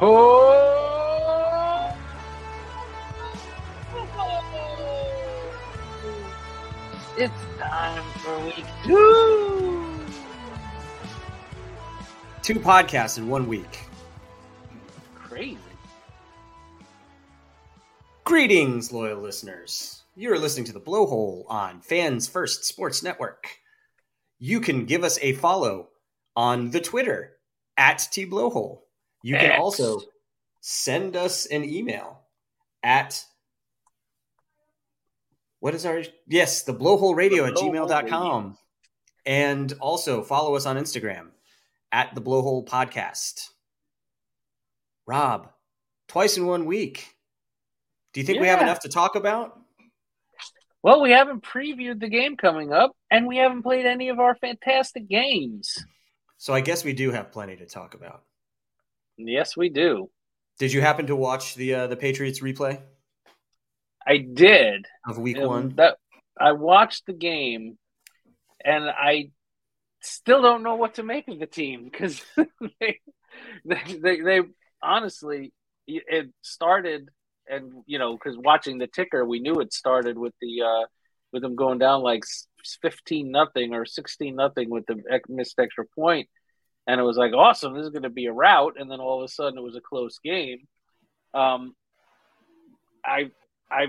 Oh! It's time for week two. Two podcasts in one week. Crazy. Greetings, loyal listeners. You are listening to the Blowhole on Fans First Sports Network. You can give us a follow on the Twitter at T You can also send us an email at what is our yes, the blowhole radio at The Blowhole gmail.com. And also follow us on Instagram at the blowhole podcast. Rob, twice in one week. Do you think we have enough to talk about? Well, we haven't previewed the game coming up, and we haven't played any of our fantastic games. So I guess we do have plenty to talk about. Yes, we do. Did you happen to watch the uh, the Patriots replay I did. of Week Um, One? That I watched the game, and I still don't know what to make of the team because they, they, they, they honestly it started, and you know, because watching the ticker, we knew it started with the uh, with them going down like fifteen nothing or sixteen nothing with the missed extra point, and it was like awesome. This is going to be a rout, and then all of a sudden it was a close game. Um, I I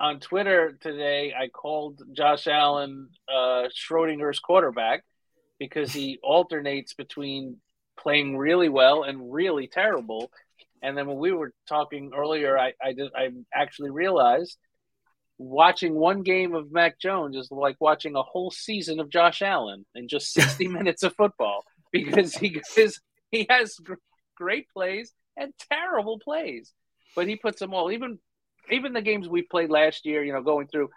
on Twitter today, I called Josh Allen uh, Schrodinger's quarterback because he alternates between playing really well and really terrible. And then when we were talking earlier, I I, did, I actually realized watching one game of Mac Jones is like watching a whole season of Josh Allen in just 60 minutes of football because he he has great plays and terrible plays, but he puts them all even even the games we played last year, you know, going through,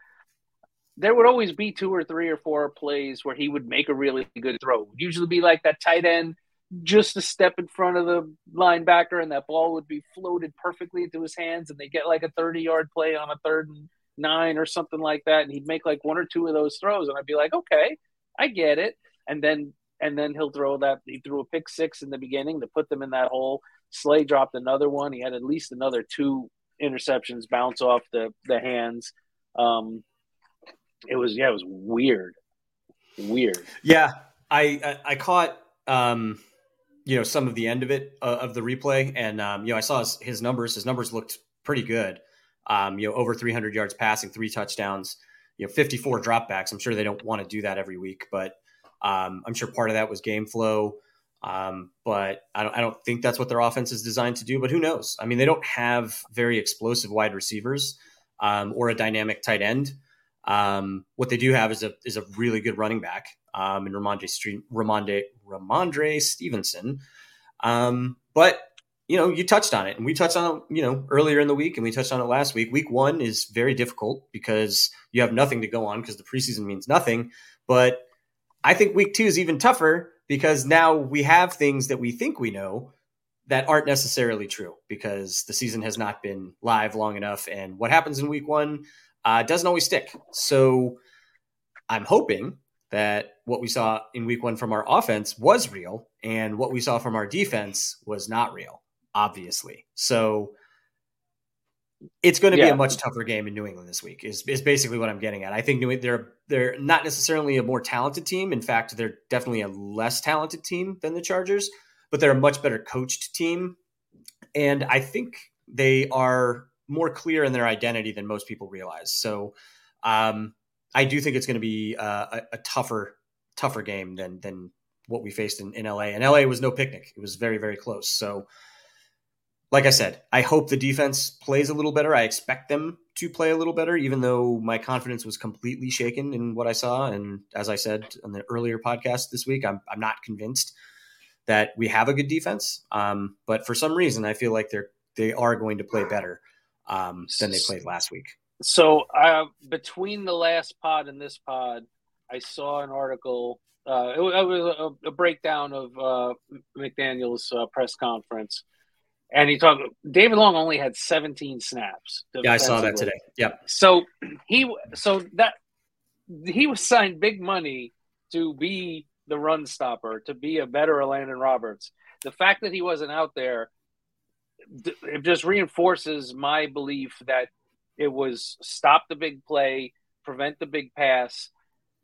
there would always be two or three or four plays where he would make a really good throw. It would usually be like that tight end just a step in front of the linebacker, and that ball would be floated perfectly into his hands, and they get like a 30 yard play on a third and nine or something like that. And he'd make like one or two of those throws, and I'd be like, okay, I get it. And then and then he'll throw that he threw a pick six in the beginning to put them in that hole. Slay dropped another one. He had at least another two interceptions bounce off the the hands. Um, it was yeah, it was weird, weird. Yeah, I I, I caught um, you know some of the end of it uh, of the replay, and um, you know I saw his, his numbers. His numbers looked pretty good. Um, you know, over 300 yards passing, three touchdowns, you know, 54 dropbacks. I'm sure they don't want to do that every week, but um, I'm sure part of that was game flow. Um, but I don't, I don't think that's what their offense is designed to do. But who knows? I mean, they don't have very explosive wide receivers um, or a dynamic tight end. Um, what they do have is a is a really good running back um, in Rhamondre Rhamondre Rhamondre Stevenson. Um, but you know, you touched on it, and we touched on it, you know, earlier in the week, and we touched on it last week. Week one is very difficult because you have nothing to go on because the preseason means nothing. But I think week two is even tougher because now we have things that we think we know that aren't necessarily true because the season has not been live long enough, and what happens in week one uh, doesn't always stick. So I'm hoping that what we saw in week one from our offense was real, and what we saw from our defense was not real obviously. So it's going to be a much tougher game in New England this week. Is is basically what I'm getting at. I think New they're they're not necessarily a more talented team. In fact, they're definitely a less talented team than the Chargers, but they're a much better coached team, and I think they are more clear in their identity than most people realize. So, um, I do think it's going to be uh, a, a tougher tougher game than than what we faced in, in LA. And LA was no picnic. It was very very close. So like I said, I hope the defense plays a little better. I expect them to play a little better, even though my confidence was completely shaken in what I saw. And as I said on the earlier podcast this week, I'm, I'm not convinced that we have a good defense. Um, but for some reason, I feel like they're they are going to play better um, than they played last week. So uh, between the last pod and this pod, I saw an article. Uh, it, was- it was a, a breakdown of uh, McDaniel's uh, press conference, and he talked. David Long only had 17 snaps. Yeah, I saw that today. Yep. So he, so that he was signed big money to be the run stopper, to be a better Elandon Roberts. The fact that he wasn't out there it just reinforces my belief that it was stop the big play, prevent the big pass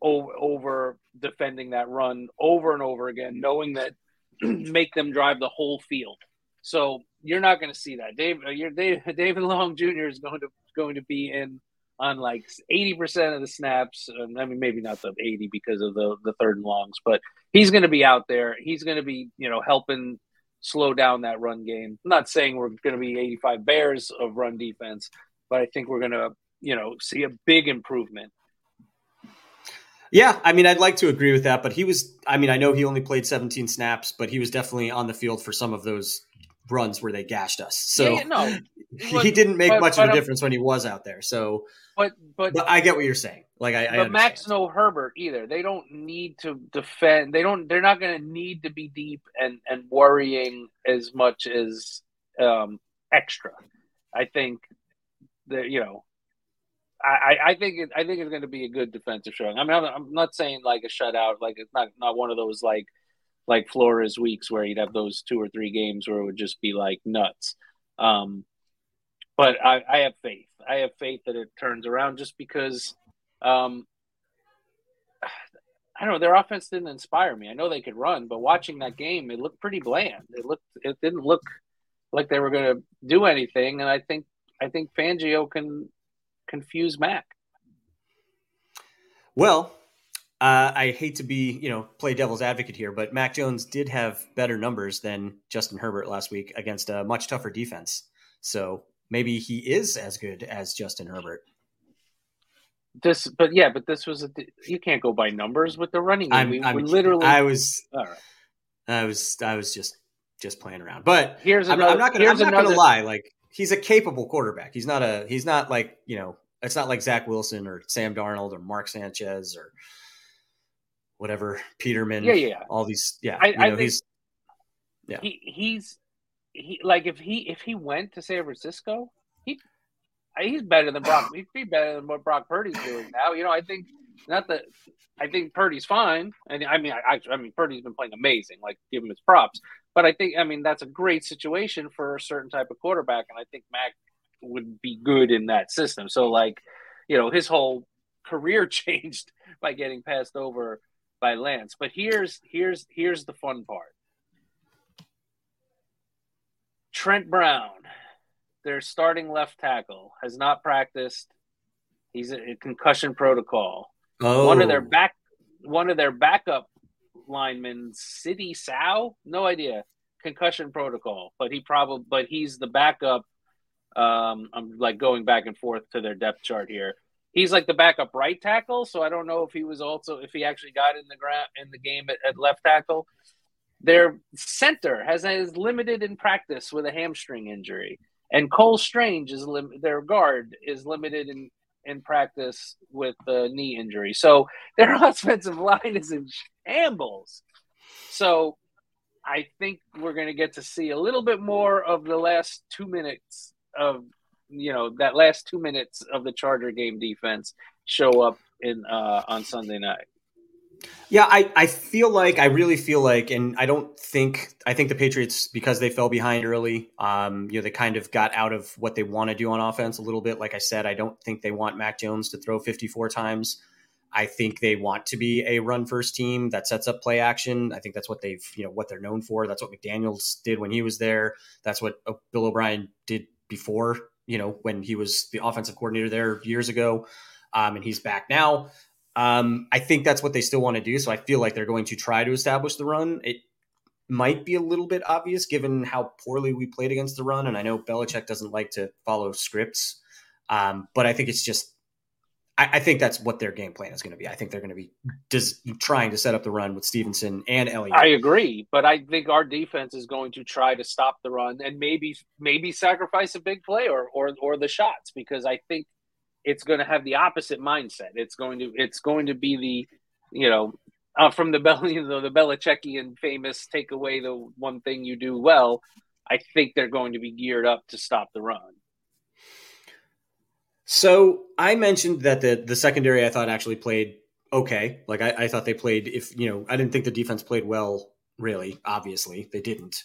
over, over defending that run over and over again, knowing that make them drive the whole field. So you're not going to see that. Dave, uh, Dave, David Long Jr. is going to going to be in on like 80% of the snaps. I mean, maybe not the 80 because of the, the third and longs, but he's going to be out there. He's going to be, you know, helping slow down that run game. I'm not saying we're going to be 85 Bears of run defense, but I think we're going to, you know, see a big improvement. Yeah, I mean, I'd like to agree with that, but he was, I mean, I know he only played 17 snaps, but he was definitely on the field for some of those runs where they gashed us. So yeah, no, he didn't make but, much but, of a difference when he was out there. So, but, but, but I get what you're saying. Like, I, but I Mac's no Herbert either. They don't need to defend. They don't. They're not going to need to be deep and and worrying as much as um, extra. I think that you know I, I think it, I think it's going to be a good defensive showing. I mean, I'm, I'm, not saying like a shutout, like it's not not one of those like like Flores weeks where he'd have those two or three games where it would just be like nuts. Um, but I, I have faith. I have faith that it turns around just because um, I don't know. Their offense didn't inspire me. I know they could run, but watching that game, it looked pretty bland. It looked. It didn't look like they were going to do anything. And I think I think Fangio can confuse Mac. Well, uh, I hate to be, you know, play devil's advocate here, but Mac Jones did have better numbers than Justin Herbert last week against a much tougher defense. So maybe he is as good as Justin Herbert. This, but yeah, but this was a, you can't go by numbers with the running game. I'm, we, I'm, literally. I was. I was. I was just just playing around. But here's another, I'm, not gonna. I'm not another, gonna lie. Like he's a capable quarterback. He's not a. He's not like you know. It's not like Zach Wilson or Sam Darnold or Mark Sanchez or whatever Peterman. Yeah, yeah. All these. Yeah, I, you know, I he's. Yeah, he, he's he like if he if he went to San Francisco, he he's better than Brock. He'd be better than what Brock Purdy's doing now. You know, I think not that I think Purdy's fine. And I mean, I, I mean, Purdy's been playing amazing. Like, give him his props. But I think, I mean, that's a great situation for a certain type of quarterback, and I think Mac would be good in that system. So, like, you know, his whole career changed by getting passed over by Lance. But here's here's here's the fun part. Trent Brown, their starting left tackle, has not practiced. He's a concussion protocol. Oh. One of their oh. back one of their backup linemen, Sidy Sow, no idea, concussion protocol, but he probably but he's the backup. Um, I'm like going back and forth to their depth chart here. He's like the backup right tackle, so I don't know if he was also if he actually got in the ground in the game at, at left tackle. Their center has is limited in practice with a hamstring injury, and Cole Strange is lim- their guard is limited in in practice with the knee injury. So their offensive line is in shambles. So I think we're going to get to see a little bit more of the last two minutes of you know that last two minutes of the Charger game defense show up in uh, on Sunday night. Yeah, I, I feel like I really feel like, and I don't think I think the Patriots because they fell behind early. Um, you know, they kind of got out of what they want to do on offense a little bit. Like I said, I don't think they want Mac Jones to throw 54 times. I think they want to be a run first team that sets up play action. I think that's what they've you know what they're known for. That's what McDaniel's did when he was there. That's what Bill O'Brien did before. You know, when he was the offensive coordinator there years ago, um, and he's back now. Um, I think that's what they still want to do. So I feel like they're going to try to establish the run. It might be a little bit obvious given how poorly we played against the run. And I know Belichick doesn't like to follow scripts. Um, but I think it's just, I, I, think that's what their game plan is going to be. I think they're going to be trying to set up the run with Stevenson and Elliott. I agree, but I think our defense is going to try to stop the run and maybe maybe sacrifice a big play or or, or the shots because I think it's going to have the opposite mindset. It's going to it's going to be the you know uh, from the Bel you know, the Belichickian famous take away the one thing you do well. I think they're going to be geared up to stop the run. So I mentioned that the the secondary I thought actually played okay. Like I, I thought they played if you know I didn't think the defense played well. Really, obviously they didn't.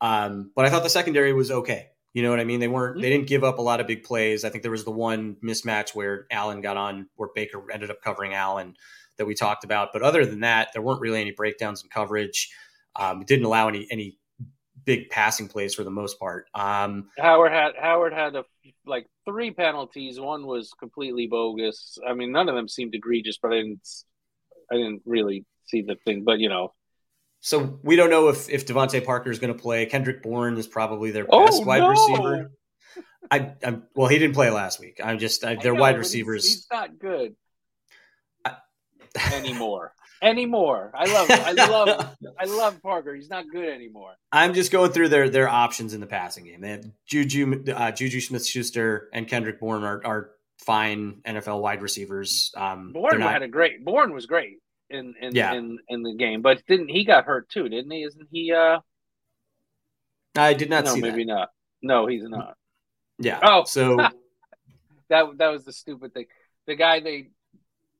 Um, but I thought the secondary was okay. You know what I mean? They weren't. They didn't give up a lot of big plays. I think there was the one mismatch where Allen got on, where Baker ended up covering Allen that we talked about. But other than that, there weren't really any breakdowns in coverage. Um, didn't allow any any big passing plays for the most part. Um, Howard had Howard had a, like three penalties. One was completely bogus. I mean, none of them seemed egregious, but I didn't I didn't really see the thing. But you know, so we don't know if if DeVante Parker is going to play. Kendrick Bourne is probably their oh, best wide no. receiver. I, I'm well. He didn't play last week. I'm just I, their know, wide receivers. He's, he's, not good I, anymore. anymore. I love. I love. I love Parker. He's not good anymore. I'm just going through their their options in the passing game. They have Juju uh, Juju Smith Schuster and Kendrick Bourne are, are fine NFL wide receivers. Um, Bourne not, had a great. Bourne was great in in, yeah. in in the game, but didn't he got hurt too? Didn't he? Isn't he? Uh, I did not see. no. Maybe that. not. No, he's not. Yeah. Oh, so that that was the stupid thing. The guy they,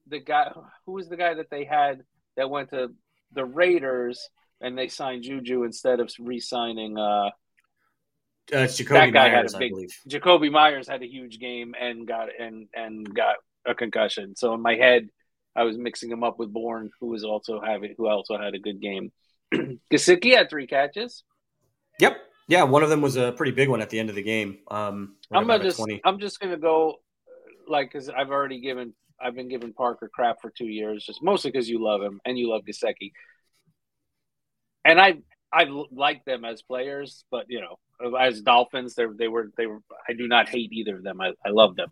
the guy who was the guy that they had that went to the Raiders and they signed Juju instead of re-signing. Uh, uh, Jakobi Meyers, big, Jakobi Meyers had a huge game and got and and got a concussion. So in my head, I was mixing him up with Bourne, who was also having who also had a good game. Gesicki had three catches. Yep. Yeah, one of them was a pretty big one at the end of the game. Um, I'm gonna just I'm just gonna go like because I've already given I've been giving Parker crap for two years, just mostly because you love him and you love Gesicki. And I I like them as players, but you know, as Dolphins, they they were they were. I do not hate either of them. I, I love them,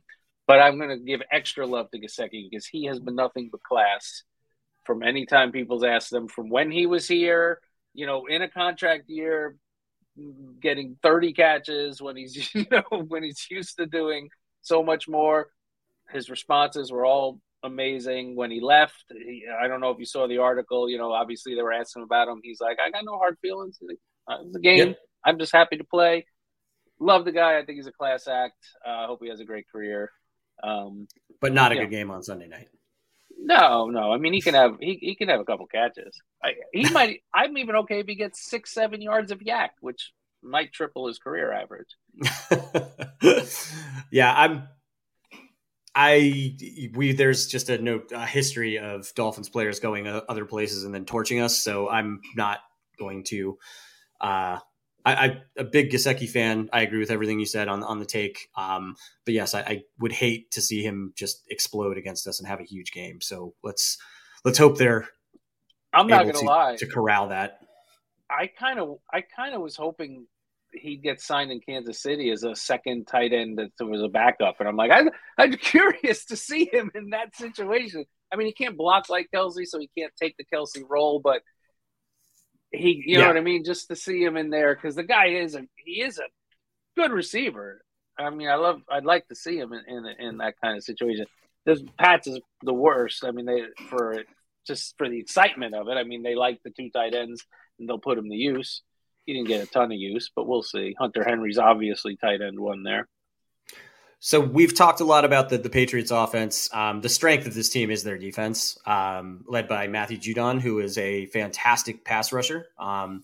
but I'm going to give extra love to Gesicki because he has been nothing but class from any time people's asked them from when he was here. You know, in a contract year, getting 30 catches when he's you know when he's used to doing so much more his responses were all amazing when he left. He, I don't know if you saw the article. You know, obviously they were asking about him. He's like, I got no hard feelings. Uh, it's a game. Yep. I'm just happy to play. Love the guy. I think he's a class act. I uh, hope he has a great career. Um, but not a good know. game on Sunday night. No, no. I mean, he can have he, he can have a couple catches. I, he might. I'm even okay if he gets six, seven yards of yak, which might triple his career average. yeah, I'm I we there's just a note a history of Dolphins players going other places and then torching us. So I'm not going to. Uh, I, I a big Gesicki fan. I agree with everything you said on on the take. Um, but yes, I, I, would hate to see him just explode against us and have a huge game. So let's let's hope they're. I'm not gonna to, lie to corral that. I kind of I kind of was hoping he'd get signed in Kansas City as a second tight end that was a backup. And I'm like, I, I'm curious to see him in that situation. I mean, he can't block like Kelce, so he can't take the Kelce role, but he, you yeah. know what I mean? Just to see him in there because the guy is a he is a good receiver. I mean, I love. I'd like to see him in in, in that kind of situation. This Pats is the worst. I mean, they for just for the excitement of it. I mean, they like the two tight ends and they'll put him to use he didn't get a ton of use, but we'll see. Hunter Henry's obviously tight end one there. So we've talked a lot about the, the Patriots offense. Um, the strength of this team is their defense, um, led by Matthew Judon, who is a fantastic pass rusher. Um,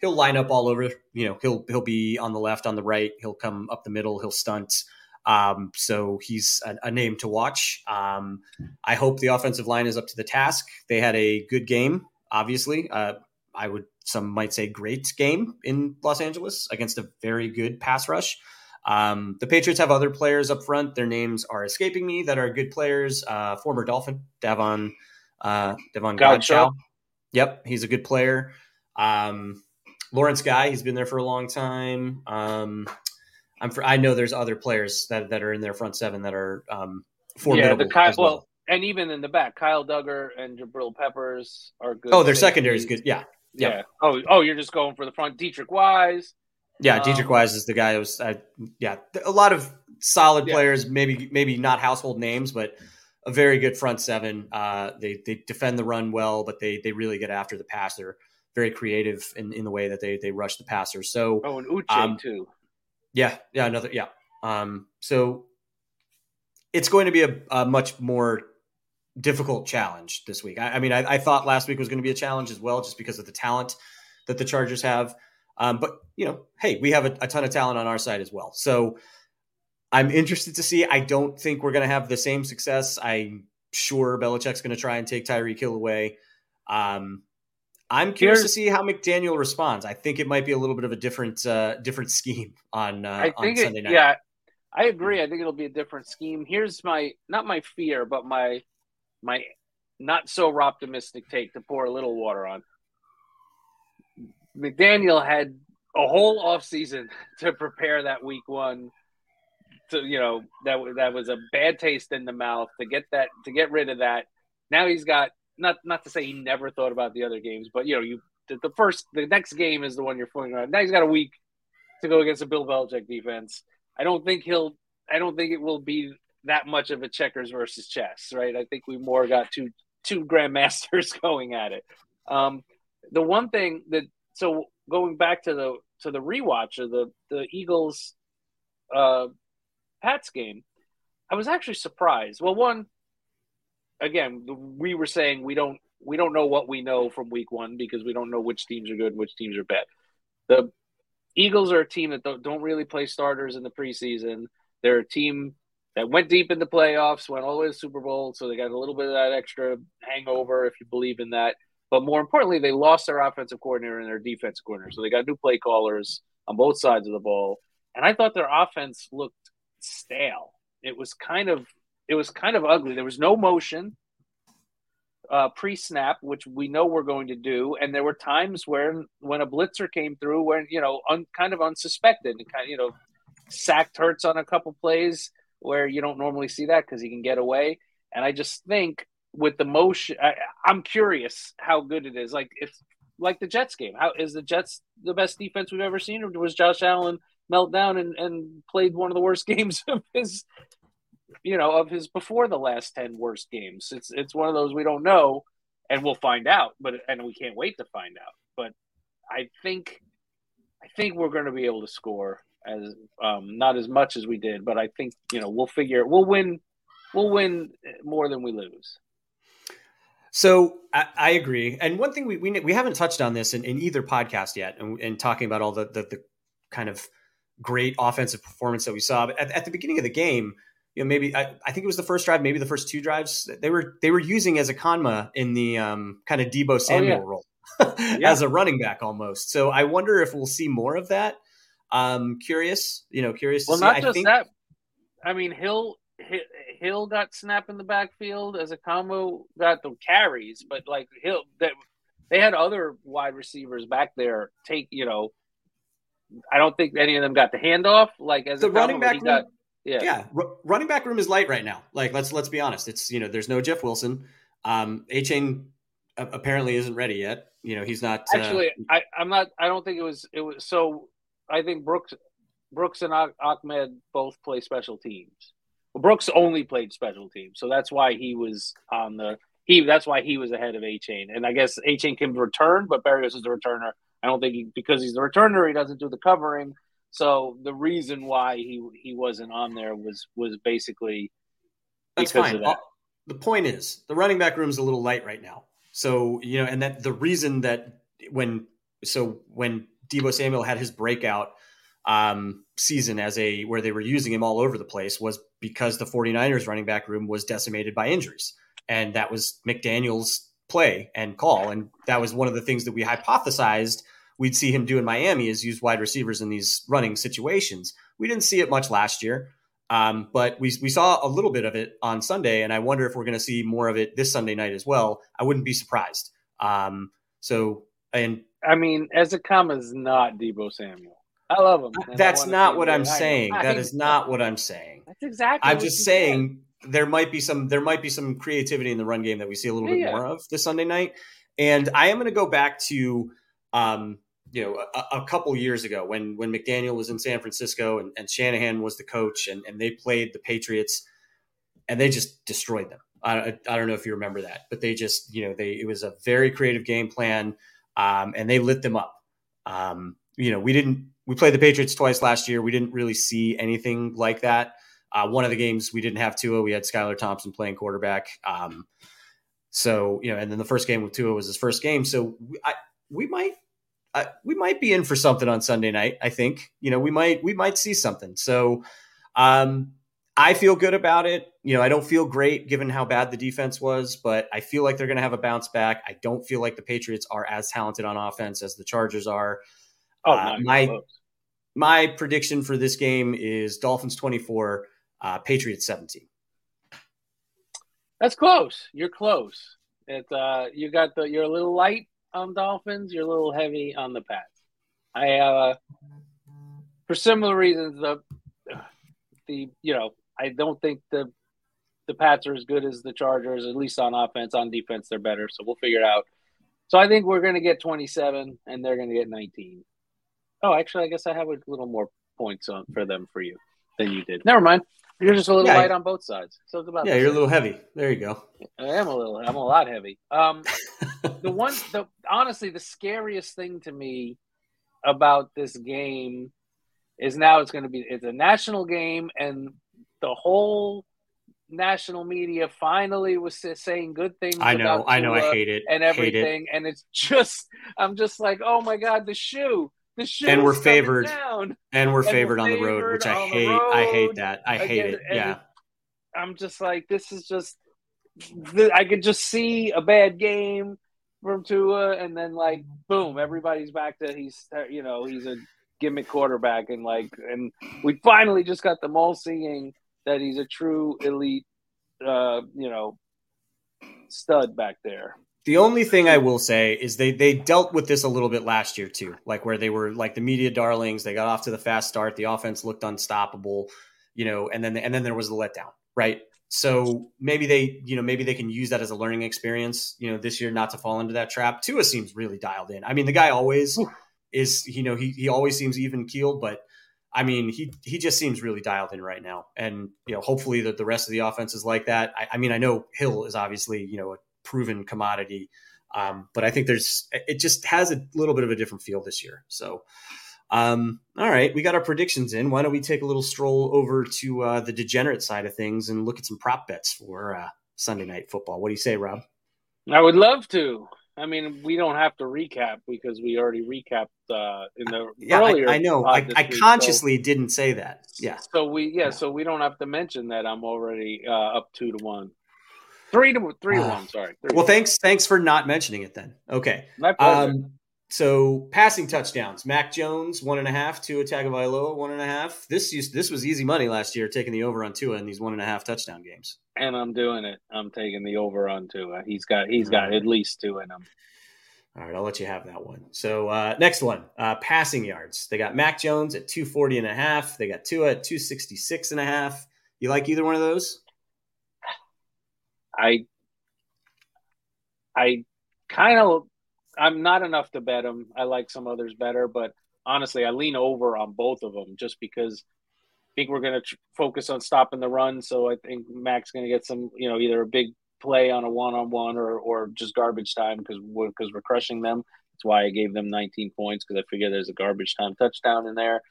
he'll line up all over. You know, he'll he'll be on the left, on the right. He'll come up the middle. He'll stunt. Um, so he's a, a, name to watch. Um, I hope the offensive line is up to the task. They had a good game, obviously. Uh, I would some might say great game in Los Angeles against a very good pass rush. Um, the Patriots have other players up front. Their names are escaping me that are good players. Uh, former Dolphin Davon uh, Davon Godchaux. Yep, he's a good player. Um, Lawrence Guy, he's been there for a long time. Um, I'm for, I know there's other players that, that are in their front seven that are um, formidable. Yeah, the Kyle, well. well. and even in the back, Kyle Dugger and Jabril Peppers are good. Oh, their secondary is good. Yeah, yeah. Oh, oh, you're just going for the front. Deatrich Wise. Yeah, um, Deatrich Wise is the guy who was. Uh, yeah, a lot of solid yeah. players. Maybe maybe not household names, but a very good front seven. Uh, they they defend the run well, but they they really get after the pass. They're very creative in, in the way that they they rush the passers. So oh, and Uche um, too. Yeah, yeah, another yeah. Um, so it's going to be a, a much more difficult challenge this week. I, I mean, I, I, thought last week was going to be a challenge as well, just because of the talent that the Chargers have. Um, but you know, hey, we have a, a ton of talent on our side as well. So I'm interested to see. I don't think we're going to have the same success. I'm sure Belichick's going to try and take Tyreek Hill away. Um, I'm curious Here's, to see how McDaniel responds. I think it might be a little bit of a different uh, different scheme on uh, I think on Sunday it, night. Yeah, I agree. I think it'll be a different scheme. Here's my not my fear, but my my not so optimistic take to pour a little water on. McDaniel had a whole offseason to prepare that week one to you know that that was a bad taste in the mouth to get that to get rid of that. Now he's got not not to say he never thought about the other games, but you know you the, the first the next game is the one you're fooling around. Now he's got a week to go against a Bill Belichick defense. I don't think he'll. I don't think it will be that much of a checkers versus chess, right? I think we more got two two grandmasters going at it. Um, the one thing that so going back to the to the rewatch of the the Eagles uh, Pats game, I was actually surprised. Well, one again, we were saying we don't we don't know what we know from week one because we don't know which teams are good and which teams are bad. The Eagles are a team that don't, don't really play starters in the preseason. They're a team that went deep in the playoffs, went all the way to the Super Bowl, so they got a little bit of that extra hangover if you believe in that. But more importantly, they lost their offensive coordinator and their defense coordinator, so they got new play callers on both sides of the ball. And I thought their offense looked stale. It was kind of it was kind of ugly. There was no motion uh, pre-snap, which we know we're going to do, and there were times where when a blitzer came through, when you know, un, kind of unsuspected, and kind of you know, sacked Hurts on a couple plays where you don't normally see that because he can get away. And I just think with the motion, I, I'm curious how good it is. Like if like the Jets game, how is the Jets the best defense we've ever seen, or was Josh Allen melt down and, and played one of the worst games of his you know, of his before the last 10 worst games. It's it's one of those we don't know and we'll find out, but and we can't wait to find out. But I think I think we're going to be able to score as um, not as much as we did, but I think, you know, we'll figure we'll win we'll win more than we lose. So I, I, agree. And one thing we, we, we haven't touched on this in, in either podcast yet, and, and talking about all the, the, the kind of great offensive performance that we saw. But at, at, the beginning of the game, you know, maybe I, I, think it was the first drive, maybe the first two drives they were they were using Ezukanma in the um, kind of Deebo Samuel oh, yeah. role yeah. as a running back almost. So I wonder if we'll see more of that. Um, curious, you know, curious. Well, not just think... that. I mean, Hill Hill got snap in the backfield as a combo got the carries, but like Hill, they, they had other wide receivers back there take. You know, I don't think any of them got the handoff. Like as the running back. Got, yeah, yeah. R- running back room is light right now. Like let's let's be honest. It's you know there's no Jeff Wilson. Um, chain apparently isn't ready yet. You know he's not. Uh, Actually, uh, I I'm not. I don't think it was. It was so. I think Brooks Brooks and Ahmed both play special teams. Well, Brooks only played special teams, so that's why he was on the he. That's why he was ahead of Achane. And I guess Achane can return, but Barrios is the returner. I don't think he, because he's the returner, he doesn't do the covering. So the reason why he he wasn't on there was was basically that's fine. That. The point is the running back room is a little light right now. So you know, and that the reason that when so when Deebo Samuel had his breakout um, season as a where they were using him all over the place was because the 49ers running back room was decimated by injuries. And that was McDaniel's play and call. And that was one of the things that we hypothesized we'd see him do in Miami is use wide receivers in these running situations. We didn't see it much last year, um, but we, we saw a little bit of it on Sunday, and I wonder if we're going to see more of it this Sunday night as well. I wouldn't be surprised. Um, so, and I mean, Ezukanma is not Deebo Samuel. I love him. That's not what I'm saying. That is not what I'm saying. That's exactly. I'm just saying said. there might be some there might be some creativity in the run game that we see a little yeah, bit yeah. more of this Sunday night. And I am going to go back to um, you know a, a, couple years ago when when McDaniel was in San Francisco and, and Shanahan was the coach and, and they played the Patriots and they just destroyed them. I, I don't know if you remember that, but they just you know they it was a very creative game plan um, and they lit them up. Um, you know we didn't we played the Patriots twice last year. We didn't really see anything like that. Uh, one of the games we didn't have Tua. We had Skylar Thompson playing quarterback. Um, so you know, and then the first game with Tua was his first game. So we, I, we might uh, we might be in for something on Sunday night. I think you know we might we might see something. So um, I feel good about it. You know, I don't feel great given how bad the defense was, but I feel like they're going to have a bounce back. I don't feel like the Patriots are as talented on offense as the Chargers are. Oh, uh, my close. my prediction for this game is Dolphins twenty four, uh, Patriots seventeen. That's close. You're close. It uh, you got the you're a little light on Dolphins. You're a little heavy on the Pats. I uh, for similar reasons the the you know I don't think the the Pats are as good as the Chargers, at least on offense. On defense, they're better. So we'll figure it out. So I think we're going to get 27, and they're going to get 19. Oh, actually, I guess I have a little more points on for them for you than you did. Never mind. You're just a little yeah, light on both sides. So it's about yeah. You're same. a little heavy. There you go. I am a little. I'm a lot heavy. Um, the one, the honestly, the scariest thing to me about this game is now it's going to be it's a national game, and the whole national media finally was saying good things. I know, I know, I hate it and everything, it. and it's just I'm just like, oh my god, the shoe. The shoe and we're favored down. and we're favored and we're on the road, which I hate. I hate that. I hate it. Yeah. I'm just like, this is just. I could just see a bad game from Tua, and then like, boom, everybody's back to he's uh, you know he's a gimmick quarterback, and like, and we finally just got them all seeing that he's a true elite, uh, you know, stud back there. The only thing I will say is they they dealt with this a little bit last year too, like where they were like the media darlings. They got off to the fast start. The offense looked unstoppable, you know, and then and then there was the letdown, right? So maybe they, you know, maybe they can use that as a learning experience, you know, this year not to fall into that trap. Tua seems really dialed in. I mean, the guy always is, you know, he he always seems even keeled, but I mean, he he just seems really dialed in right now, and you know, hopefully that the rest of the offense is like that. I, I, mean, I know Hill is obviously you know a proven commodity, um, but I think there's it just has a little bit of a different feel this year. So, um, all right, we got our predictions in. Why don't we take a little stroll over to uh, the degenerate side of things and look at some prop bets for uh, Sunday night football? What do you say, Rob? I would love to. I mean, we don't have to recap because we already recapped uh, in the yeah, earlier. I, I know. I, I consciously so, didn't say that. Yeah. So we yeah, so we don't have to mention that I'm already uh, up two to one, three to three to one. Sorry. well, thanks thanks for not mentioning it then. Okay. My pleasure. Um, so passing touchdowns, Mac Jones one and a half, Tua Tagovailoa one and a half. This used this was easy money last year, taking the over on Tua in these one and a half touchdown games. And I'm doing it. I'm taking the over on Tua. He's got he's got right. at least two in him. All right, I'll let you have that one. So uh, next one, uh, passing yards. They got Mac Jones at 240 and a half. They got Tua at 266 and a half. You like either one of those? I I kind of I'm not enough to bet them. I like some others better, but honestly, I lean over on both of them just because I think we're going to tr- focus on stopping the run. So I think Mac's going to get some, you know, either a big play on a one-on-one or or just garbage time because we're, because we're crushing them. That's why I gave them 19 points because I figure there's a garbage time touchdown in there,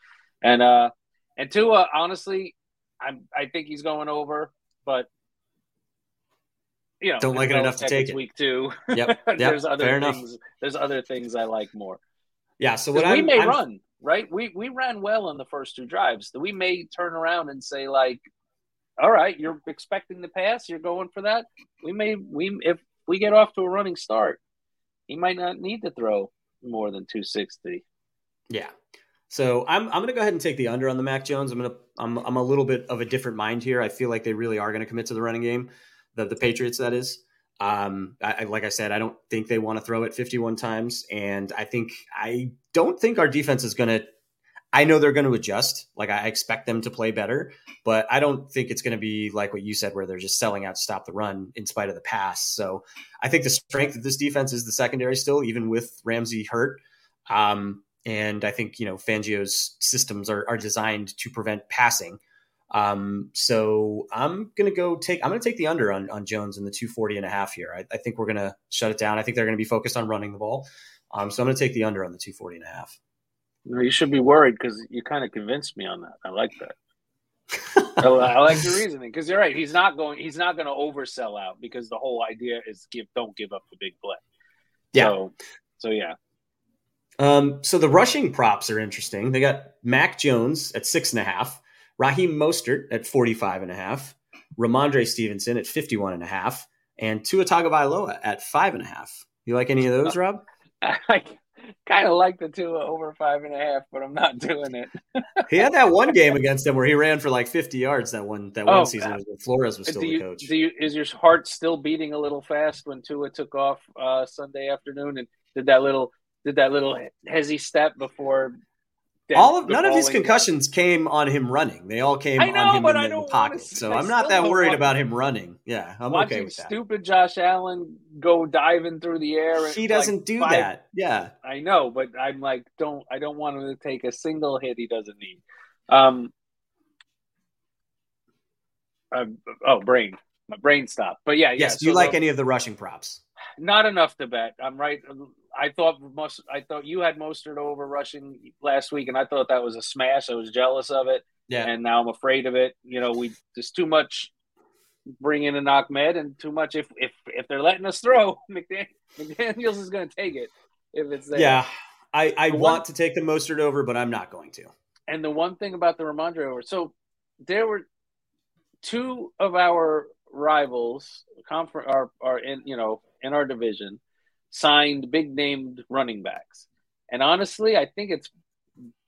and uh and Tua honestly, I'm I think he's going over, but you know, don't like it enough to take it. Week two. Yep. yep. there's other Fair things. Enough. There's other things I like more. Yeah. So what we I'm, may I'm, run right. We we ran well on the first two drives. We may turn around and say like, all right, you're expecting the pass. You're going for that. We may we if we get off to a running start, he might not need to throw more than 260. Yeah. So I'm I'm gonna go ahead and take the under on the Mac Jones. I'm gonna I'm I'm a little bit of a different mind here. I feel like they really are gonna commit to the running game the the Patriots. That is. Um, I, like I said, I don't think they want to throw it 51 times, and I think I don't think our defense is going to. I know they're going to adjust. Like I expect them to play better, but I don't think it's going to be like what you said, where they're just selling out to stop the run in spite of the pass. So I think the strength of this defense is the secondary still, even with Ramsey hurt. Um, and I think you know Fangio's systems are, are designed to prevent passing. Um, so I'm going to go take, I'm going to take the under on, on Jones in the 240 and a half here. I, I think we're going to shut it down. I think they're going to be focused on running the ball. Um, so I'm going to take the under on the 240 and a half. No, you should be worried because you kind of convinced me on that. I like that. I, I, like your reasoning because you're right. He's not going. He's not going to oversell out because the whole idea is give. Don't give up the big play. Yeah. So, so yeah. Um, so the rushing props are interesting. They got Mac Jones at six and a half, Raheem Mostert at 45 and a half, Rhamondre Stevenson at 51 and a half, and Tua Tagovailoa at five and a half. You like any of those, Rob? I kind of like the Tua over five and a half, but I'm not doing it. he had that one game against them where he ran for like 50 yards that one that oh, one season when Flores was still you, the coach. Do you, is your heart still beating a little fast when Tua took off uh, Sunday afternoon and did that little did that little hezzy step before all of none of his concussions came on him running. They all came know, on him in the pocket. So I'm not that worried about him running. Yeah, I'm okay with that. Stupid Josh Allen go diving through the air. He doesn't like do five, that. Yeah, I know, but I'm like, don't I don't want him to take a single hit he doesn't need. Um. Uh, oh, brain, my brain stopped. But yeah, yes. Yeah, do you like the, any of the rushing props? Not enough to bet. I'm right. I thought most. I thought you had Mostert over rushing last week, and I thought that was a smash. I was jealous of it. Yeah. And now I'm afraid of it. You know, we there's too much bringing in Ahmed and too much if if if they're letting us throw, McDaniel, McDaniel's is going to take it if it's there. Yeah, I I want one, to take the Mostert over, but I'm not going to. And the one thing about the Rhamondre over, so there were two of our rivals, confer- are are in you know in our division signed big named running backs. And honestly, I think it's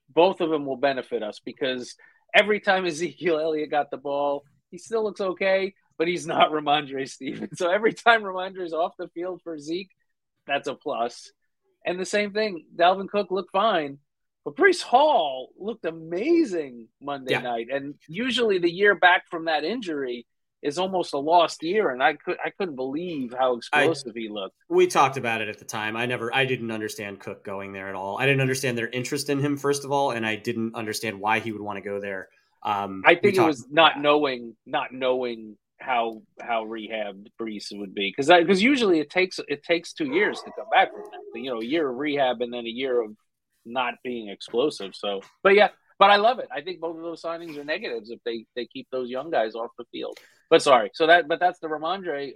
both of them will benefit us because every time Ezekiel Elliott got the ball, he still looks okay, but he's not Rhamondre Stevens. So every time Rhamondre's off the field for Zeke, that's a plus. And the same thing, Dalvin Cook looked fine, but Breece Hall looked amazing Monday yeah. night. And usually the year back from that injury, is almost a lost year, and I could I couldn't believe how explosive I, he looked. We talked about it at the time. I never I didn't understand Cook going there at all. I didn't understand their interest in him first of all, and I didn't understand why he would want to go there. Um, I think it was not knowing not knowing how how rehab Breece would be because because usually it takes it takes two years to come back from that. You know, a year of rehab and then a year of not being explosive. So, but yeah, but I love it. I think both of those signings are negatives if they they keep those young guys off the field. But sorry, so that but that's the Rhamondre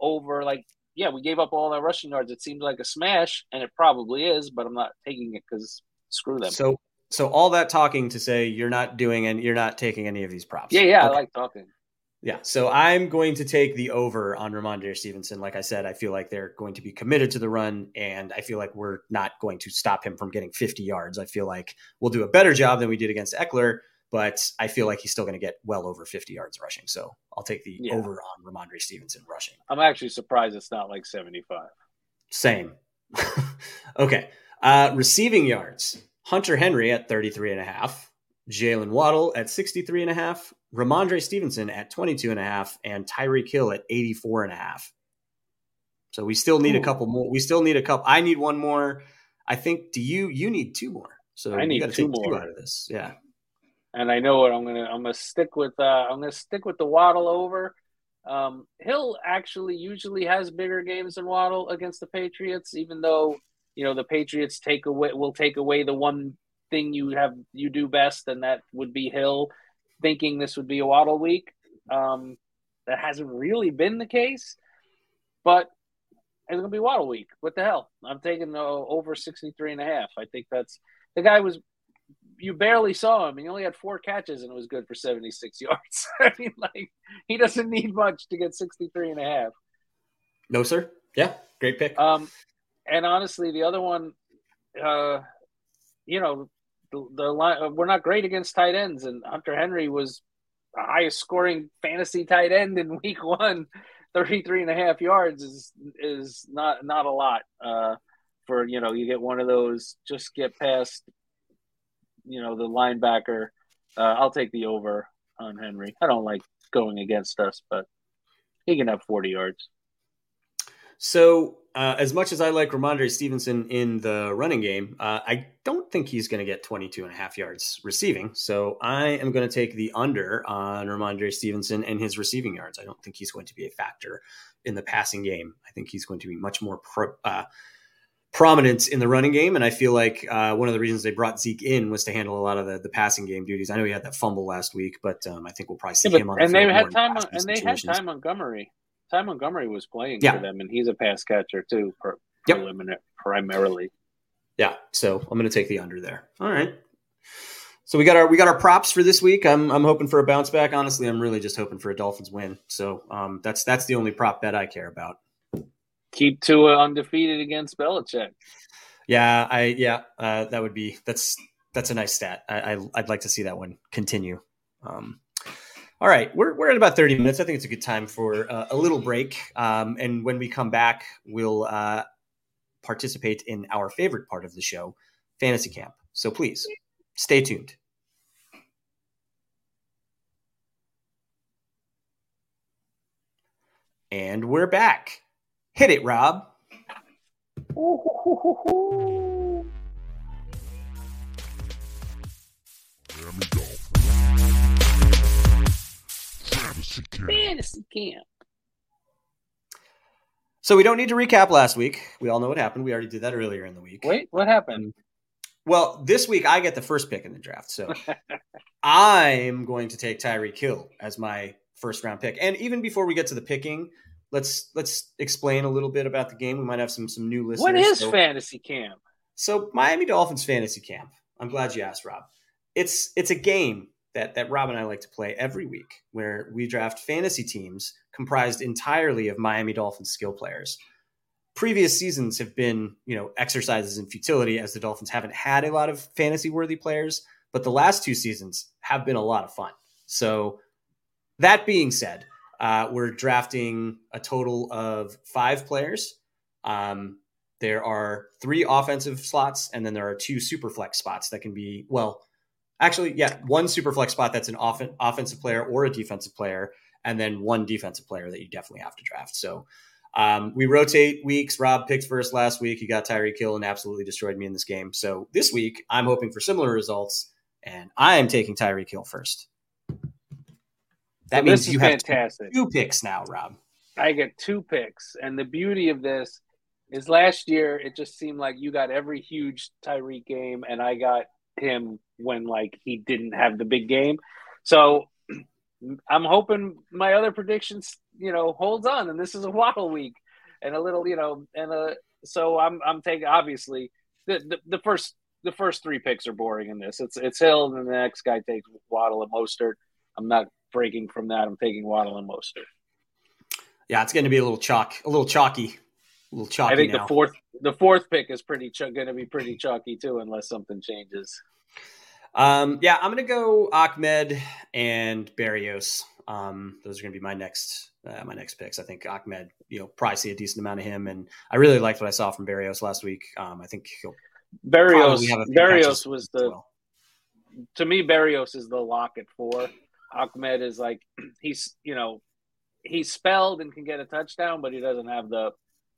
over like yeah we gave up all our rushing yards. It seems like a smash, and it probably is, but I'm not taking it because screw them. So so all that talking to say you're not doing and you're not taking any of these props. Yeah, yeah, okay. I like talking. Yeah, so I'm going to take the over on Rhamondre Stevenson. Like I said, I feel like they're going to be committed to the run, and I feel like we're not going to stop him from getting 50 yards. I feel like we'll do a better job than we did against Ekeler, but I feel like he's still going to get well over 50 yards rushing. So I'll take the yeah. over on Rhamondre Stevenson rushing. I'm actually surprised it's not like 75. Same. okay. Uh, receiving yards. Hunter Henry at 33 and a half. Jaylen Waddle at 63 and a half. Rhamondre Stevenson at 22 and a half and Tyreek Hill at 84 and a half. So we still need Ooh. a couple more. We still need a couple. I need one more. I think do you you need two more. So I need two more two out of this. Yeah. And I know what I'm gonna I'm gonna stick with uh I'm gonna stick with the Waddle over. Um, Hill actually usually has bigger games than Waddle against the Patriots, even though you know the Patriots take away will take away the one thing you have you do best, and that would be Hill thinking this would be a Waddle week. Um, that hasn't really been the case, but it's to be Waddle week. What the hell? I'm taking uh, over 63 and a half. I think that's the guy was you barely saw him. He only had four catches and it was good for 76 yards. I mean, like, he doesn't need much to get 63 and a half. No, sir. Yeah, great pick. Um, and honestly, the other one, uh, you know, the, the line uh, we're not great against tight ends, and Hunter Henry was the highest scoring fantasy tight end in week one. 33 and a half yards is is not not a lot uh, for you know you get one of those just get past you know the linebacker uh, I'll take the over on Henry I don't like going against us but he can have 40 yards so uh, as much as I like Rhamondre Stevenson in the running game, uh, I don't think he's going to get 22 and a half yards receiving. So I am going to take the under on Rhamondre Stevenson and his receiving yards. I don't think he's going to be a factor in the passing game. I think he's going to be much more pro, uh, prominent in the running game. And I feel like uh, one of the reasons they brought Zeke in was to handle a lot of the, the passing game duties. I know he had that fumble last week, but um, I think we'll probably see yeah, him on. And they had time. On, and they had Ty Montgomery. Ty Montgomery was playing yeah. for them, and he's a pass catcher too, per, yep. primarily. Yeah, so I'm going to take the under there. All right. So we got our we got our props for this week. I'm I'm hoping for a bounce back. Honestly, I'm really just hoping for a Dolphins win. So um, that's that's the only prop bet I care about. Keep Tua undefeated against Belichick. Yeah, I yeah uh, that would be that's that's a nice stat. I, I would like to see that one continue. Um, all right, we're we're at about 30 minutes. I think it's a good time for uh, a little break. Um, and when we come back, we'll uh, participate in our favorite part of the show, fantasy camp. So please stay tuned. And we're back. Hit it, Rob. Fantasy camp. Fantasy camp. So we don't need to recap last week. We all know what happened. We already did that earlier in the week. Wait, what happened? Well, this week I get the first pick in the draft. So I'm going to take Tyreek Hill as my first round pick. And even before we get to the picking, let's let's explain a little bit about the game. We might have some some new listeners. What is so, fantasy camp? So Miami Dolphins fantasy camp. I'm glad you asked, Rob. It's it's a game that that Rob and I like to play every week where we draft fantasy teams comprised entirely of Miami Dolphins skill players. Previous seasons have been, you know, exercises in futility as the Dolphins haven't had a lot of fantasy worthy players, but the last two seasons have been a lot of fun. So that being said, uh, we're drafting a total of five players. Um, there are three offensive slots, and then there are two super flex spots that can be, well, actually, yeah, one super flex spot that's an off- offensive player or a defensive player, and then one defensive player that you definitely have to draft. So um, we rotate weeks. Rob picked first last week. He got Tyreek Hill and absolutely destroyed me in this game. So this week, I'm hoping for similar results, and I am taking Tyreek Hill first. That so means you have fantastic. two picks now, Rob. I get two picks, and the beauty of this is last year it just seemed like you got every huge Tyreek game, and I got him when like he didn't have the big game. So I'm hoping my other predictions, you know, holds on, and this is a waddle week, and a little, you know, and a so I'm I'm taking obviously the, the, the first the first three picks are boring in this. It's it's Hill, and the next guy takes Waddle and Mostert. I'm not breaking from that. I'm taking Waddle and Mostert. Yeah, it's going to be a little chalk, a little chalky, a little chalky. I think now. the fourth the fourth pick is pretty ch- going to be pretty chalky too, unless something changes. Um, yeah, I'm going to go Ahmed and Berrios. Um, those are going to be my next uh, my next picks. I think Ahmed, you know, probably see a decent amount of him, and I really liked what I saw from Berrios last week. Um, I think he'll Berrios Berrios was the well. to me Berrios is the lock at four. Ahmed is like he's you know he's spelled and can get a touchdown, but he doesn't have the.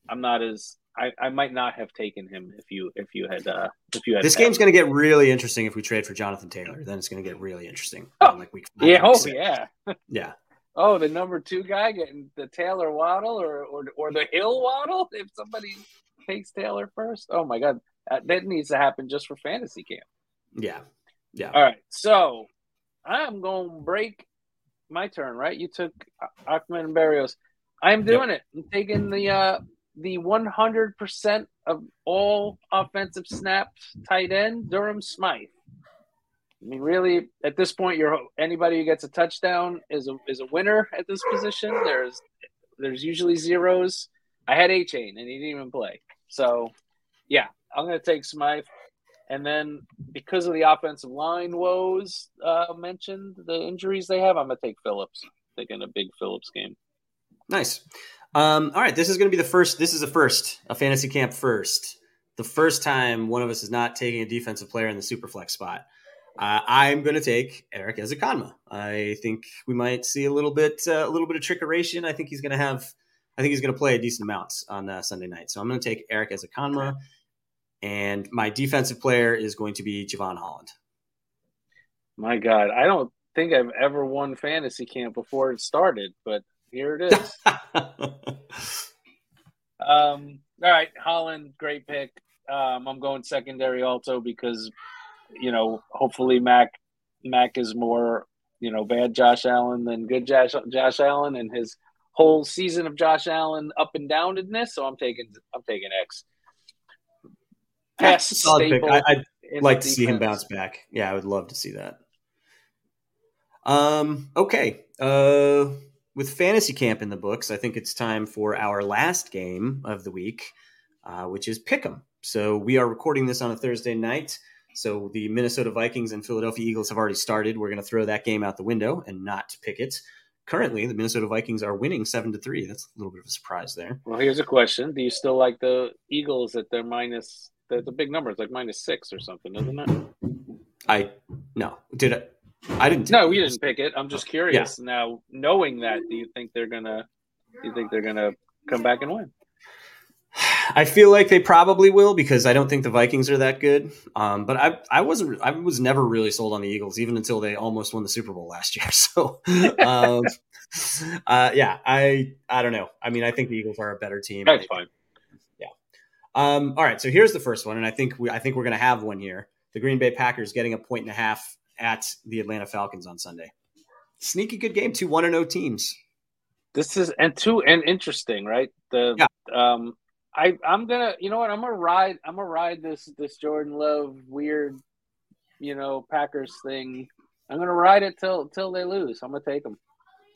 I'm not as I, I might not have taken him if you if you had uh if you had this game's going to get really interesting if we trade for Jonathan Taylor. Then it's going to get really interesting. Oh, like week five, yeah, oh yeah, yeah. Oh, the number two guy getting the Taylor Waddle or or or the Hill Waddle if somebody takes Taylor first. Oh my God, that needs to happen just for fantasy camp. Yeah, yeah. All right, so I'm going to break my turn. Right, you took Ahmed and Berrios. I'm doing yep. it. I'm taking the uh the 100% of all offensive snaps tight end, Durham Smythe. I mean, really, at this point, you're anybody who gets a touchdown is a is a winner at this position. There's there's usually zeros. I had Achane and he didn't even play. So, yeah, I'm going to take Smythe. And then because of the offensive line woes uh, mentioned, the injuries they have, I'm going to take Phillips. Taking a big Phillips game. Nice. Um, all right, this is going to be the first. This is a first, a fantasy camp first. The first time one of us is not taking a defensive player in the super flex spot. Uh, I'm going to take Erik Ezukanma. I think we might see a little bit, uh, a little bit of trickeration. I think he's going to have. I think he's going to play a decent amount on uh, Sunday night. So I'm going to take Erik Ezukanma, and my defensive player is going to be Jevon Holland. My God, I don't think I've ever won fantasy camp before it started, but here it is. um, all right, Holland, great pick. Um, I'm going secondary also because, you know, hopefully Mac Mac is more, you know, bad Josh Allen than good Josh Josh Allen and his whole season of Josh Allen up and downedness. So I'm taking I'm taking X. Fast staple. I, would like to defense. see him bounce back. Yeah, I would love to see that. Um. Okay. Uh. With fantasy camp in the books, I think it's time for our last game of the week, uh, which is Pick'em. So we are recording this on a Thursday night. So the Minnesota Vikings and Philadelphia Eagles have already started. We're going to throw that game out the window and not pick it. Currently, the Minnesota Vikings are winning seven to three. That's a little bit of a surprise there. Well, here's a question: Do you still like the Eagles at their minus? The, the big number. It's like minus six or something, isn't it? I no. Did I? I didn't. No, we didn't pick it. I'm just curious. Yeah. Now, knowing that, do you think they're gonna? Do you think they're gonna come back and win? I feel like they probably will because I don't think the Vikings are that good. Um, but I, I wasn't, I was never really sold on the Eagles even until they almost won the Super Bowl last year. So, um, uh, yeah, I, I don't know. I mean, I think the Eagles are a better team. That's fine. Um, all right. So here's the first one, and I think we, I think we're going to have one here. The Green Bay Packers getting a point and a half at the Atlanta Falcons on Sunday. Sneaky good game. Two one and zero oh teams. This is and two and interesting, right? The yeah. um I I'm gonna you know what I'm gonna ride I'm gonna ride this this Jordan Love weird you know Packers thing. I'm gonna ride it till till they lose. I'm gonna take them.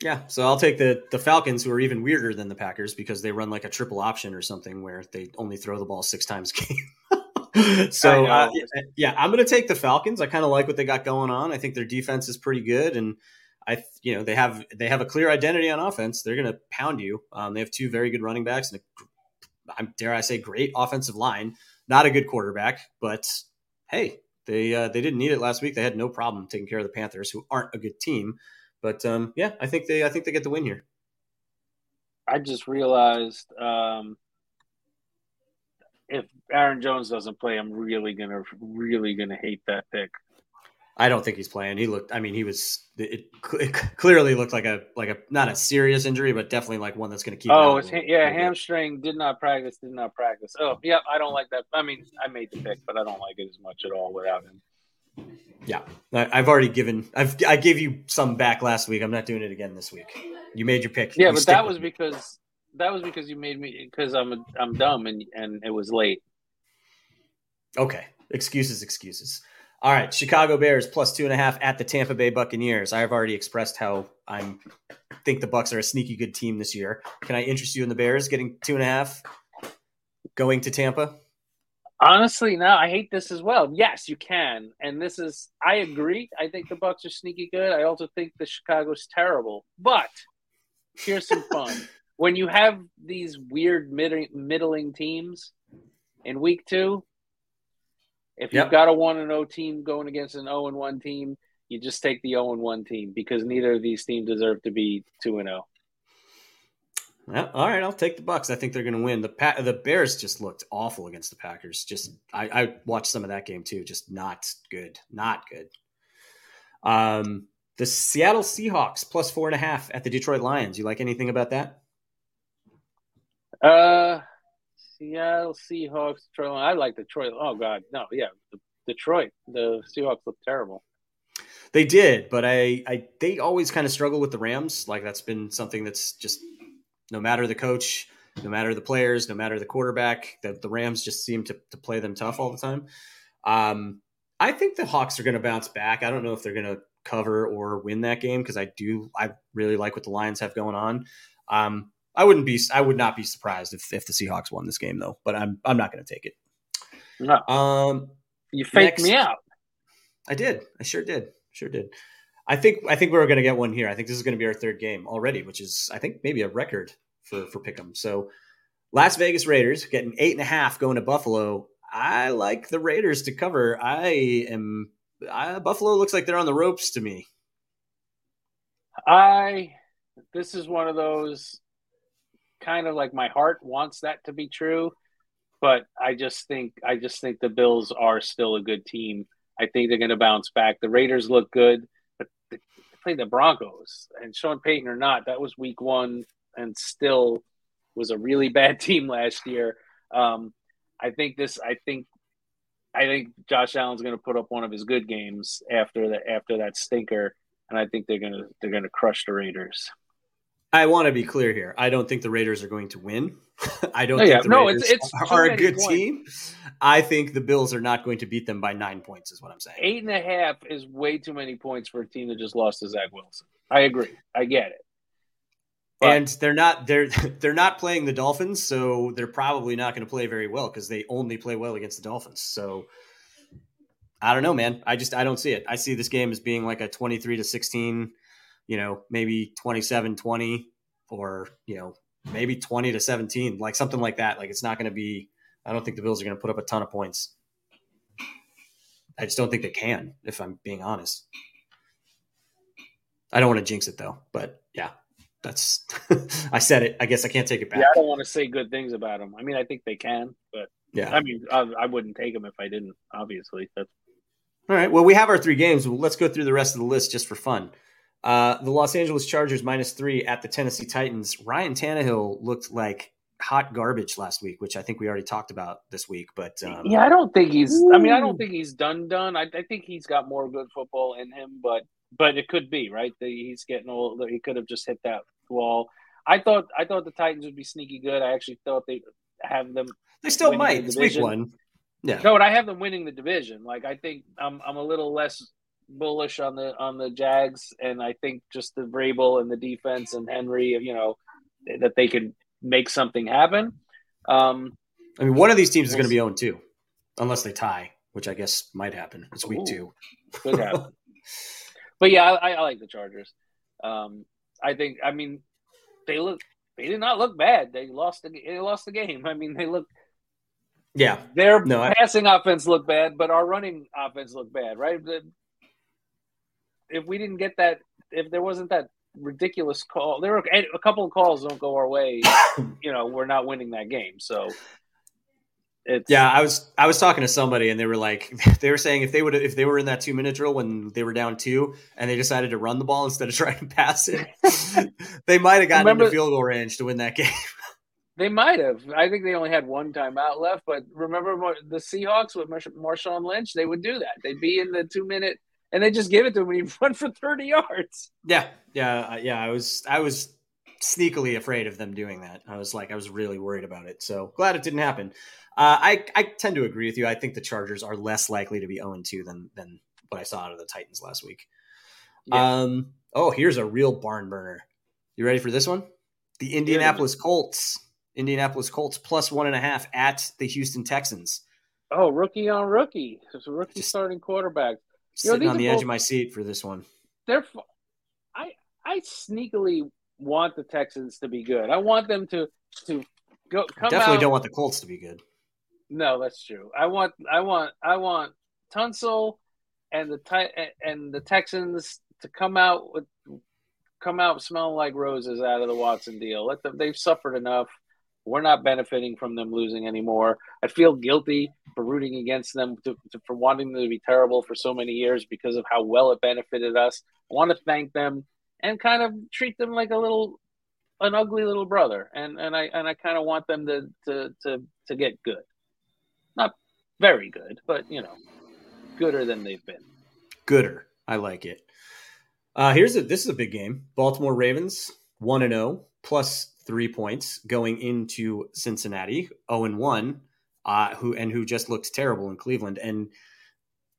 Yeah, so I'll take the the Falcons, who are even weirder than the Packers because they run like a triple option or something where they only throw the ball six times a game. so uh, yeah, I'm going to take the Falcons. I kind of like what they got going on. I think their defense is pretty good, and I you know they have they have a clear identity on offense. They're going to pound you. Um, they have two very good running backs and a dare I say, great offensive line. Not a good quarterback, but hey, they uh, they didn't need it last week. They had no problem taking care of the Panthers, who aren't a good team. But um, yeah, I think they I think they get the win here. I just realized um, if Aaron Jones doesn't play, I'm really gonna really gonna hate that pick. I don't think he's playing. He looked. I mean, he was. It, it clearly looked like a like a not a serious injury, but definitely like one that's going to keep. Oh, it's, yeah, hamstring. Did not practice. Did not practice. Oh, yeah. I don't like that. I mean, I made the pick, but I don't like it as much at all without him. Yeah, I've already given. I've I gave you some back last week. I'm not doing it again this week. You made your pick. Yeah, you but that was because that was because you made me because I'm a, I'm dumb and and it was late. Okay, excuses, excuses. All right, Chicago Bears plus two and a half at the Tampa Bay Buccaneers. I have already expressed how I'm think the Bucks are a sneaky good team this year. Can I interest you in the Bears getting two and a half going to Tampa? Honestly, no, I hate this as well. Yes, you can, and this is I agree. I think the Bucks are sneaky good. I also think the Chicago's terrible. But here's some fun: when you have these weird middling teams in week two, if you've got a one and zero oh team going against an zero and one team, you just take the zero and one team because neither of these teams deserve to be two and zero. Well, all right, I'll take the Bucks. I think they're going to win. The pa- the Bears just looked awful against the Packers. Just I, I watched some of that game too. Just not good. Not good. Um, the Seattle Seahawks plus four and a half at the Detroit Lions. You like anything about that? Uh, Seattle Seahawks, Detroit. I like Detroit. Oh God, no, yeah, Detroit. The Seahawks look terrible. They did, but I, I, they always kind of struggle with the Rams. Like that's been something that's just no matter the coach, no matter the players, no matter the quarterback, the, the Rams just seem to, to play them tough all the time. Um, I think the Hawks are going to bounce back. I don't know if they're going to cover or win that game because I do. I really like what the Lions have going on. Um, I wouldn't be. I would not be surprised if, if the Seahawks won this game though. But I'm I'm not going to take it. No. Um, you faked next, me out. I did. I sure did. Sure did. I think I think we're going to get one here. I think this is going to be our third game already, which is I think maybe a record for for Pick'em. So Las Vegas Raiders getting eight and a half going to Buffalo. I like the Raiders to cover. I am I, Buffalo looks like they're on the ropes to me. I this is one of those kind of like my heart wants that to be true, but I just think I just think the Bills are still a good team. I think they're going to bounce back. The Raiders look good, they play the Broncos and Sean Payton or not, that was week one and still was a really bad team last year. Um, I think this. I think. I think Josh Allen's going to put up one of his good games after the after that stinker, and I think they're going to they're going to crush the Raiders. I want to be clear here. I don't think the Raiders are going to win. I don't Oh, yeah. think the No, Raiders it's- it's are, a good points. team. I think the Bills are not going to beat them by nine points. Is what I'm saying. Eight and a half is way too many points for a team that just lost to Zach Wilson. I agree. I get it. But- and they're not they're they're not playing the Dolphins, so they're probably not going to play very well because they only play well against the Dolphins. So I don't know, man. I just I don't see it. I see this game as being like a 23 to 16, you know, maybe 27-20 or, you know, maybe 20 to 17, like something like that. Like it's not going to be I don't think the Bills are going to put up a ton of points. I just don't think they can, if I'm being honest. I don't want to jinx it though, but yeah, that's I said it. I guess I can't take it back. Yeah, I don't want to say good things about them. I mean, I think they can, but Yeah. I mean, I, I wouldn't take them if I didn't. Obviously, that's All right. Well, we have our three games. Well, let's go through the rest of the list just for fun. Uh, the Los Angeles Chargers minus three at the Tennessee Titans. Ryan Tannehill looked like hot garbage last week, which I think we already talked about this week. But um, yeah. I don't think he's. I mean, I don't think he's done. Done. I, I think he's got more good football in him, but but it could be right. that He's getting old. He could have just hit that wall. I thought. I thought the Titans would be sneaky good. I actually thought they have them they still might. the It's week one. Yeah. No, but I have them winning the division. Like I think I'm I'm a little less bullish on the on the Jags, and I think just the Vrabel and the defense and Henry, you know, that they can make something happen. Um, I mean, one of these teams is going to be 0 2, unless they tie, which I guess might happen. It's week Ooh. two. could but yeah, I, I like the Chargers. Um, I think. I mean, they look. They did not look bad. They lost the. They lost the game. I mean, they look. Yeah. Their No, I- passing offense looked bad, but our running offense looked bad, right? The- If we didn't get that, if there wasn't that ridiculous call, there were a couple of calls don't go our way. you know, we're not winning that game. So it's Yeah, I was I was talking to somebody and they were like they were saying if they would if they were in that two minute drill when they were down two and they decided to run the ball instead of trying to pass it, they might have gotten Remember- into field goal range to win that game. They might have. I think they only had one timeout left. But remember the Seahawks with Marsh- Marshawn Lynch? They would do that. They'd be in the two minute, and they just give it to him when he run for thirty yards. Yeah, yeah, yeah. I was I was sneakily afraid of them doing that. I was like I was really worried about it. So glad it didn't happen. Uh, I I tend to agree with you. I think the Chargers are less likely to be 0 2 than than what I saw out of the Titans last week. Yeah. Um. Oh, here's a real barn burner. You ready for this one? The Indianapolis Colts. Indianapolis Colts plus one and a half at the Houston Texans. Oh, rookie on rookie. It's a rookie Just- starting quarterback. You know, Sitting on the edge both- of my seat for this one. They're. I I sneakily want the Texans to be good. I want them to to go come Definitely out. don't want the Colts to be good. No, that's true. I want, I want, I want Tunsil and the and the Texans to come out with come out smelling like roses out of the Watson deal. Let them. They've suffered enough. We're not benefiting from them losing anymore. I feel guilty for rooting against them to, to, for wanting them to be terrible for so many years because of how well it benefited us. I want to thank them and kind of treat them like a little an ugly little brother and and I and I kind of want them to to to to get good not very good, but you know, gooder than they've been. gooder. I like it. Uh, here's a this is a big game. Baltimore Ravens one and zero plus three points going into Cincinnati zero and one. Uh, who and who just looks terrible in Cleveland and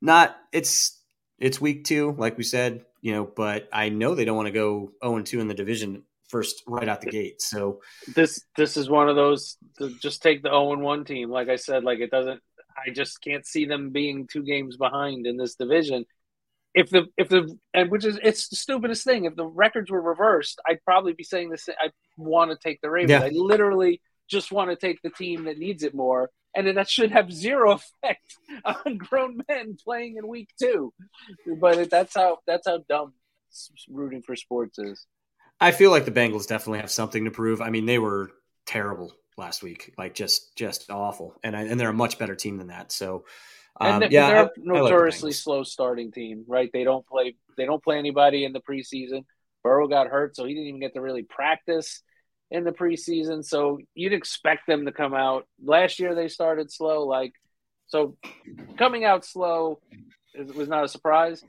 not it's it's week two like we said you know but I know they don't want to go zero and two in the division first right out the gate so This this is one of those just take the 0 and 1 team. Like I said, like it doesn't. I just can't see them being two games behind in this division. If the if the and which is it's the stupidest thing. If the records were reversed, I'd probably be saying this. I want to take the Ravens. Yeah. I literally just want to take the team that needs it more, and that should have zero effect on grown men playing in week two. But that's how that's how dumb rooting for sports is. I feel like the Bengals definitely have something to prove. I mean, they were terrible last week, like just just awful, and I, and they're a much better team than that. So, um, And yeah, they're I- a I like the notoriously slow starting team, right? They don't play they don't play anybody in the preseason. Burrow got hurt, so he didn't even get to really practice in the preseason. So you'd expect them to come out. Last year they started slow, like so coming out slow was not a surprise.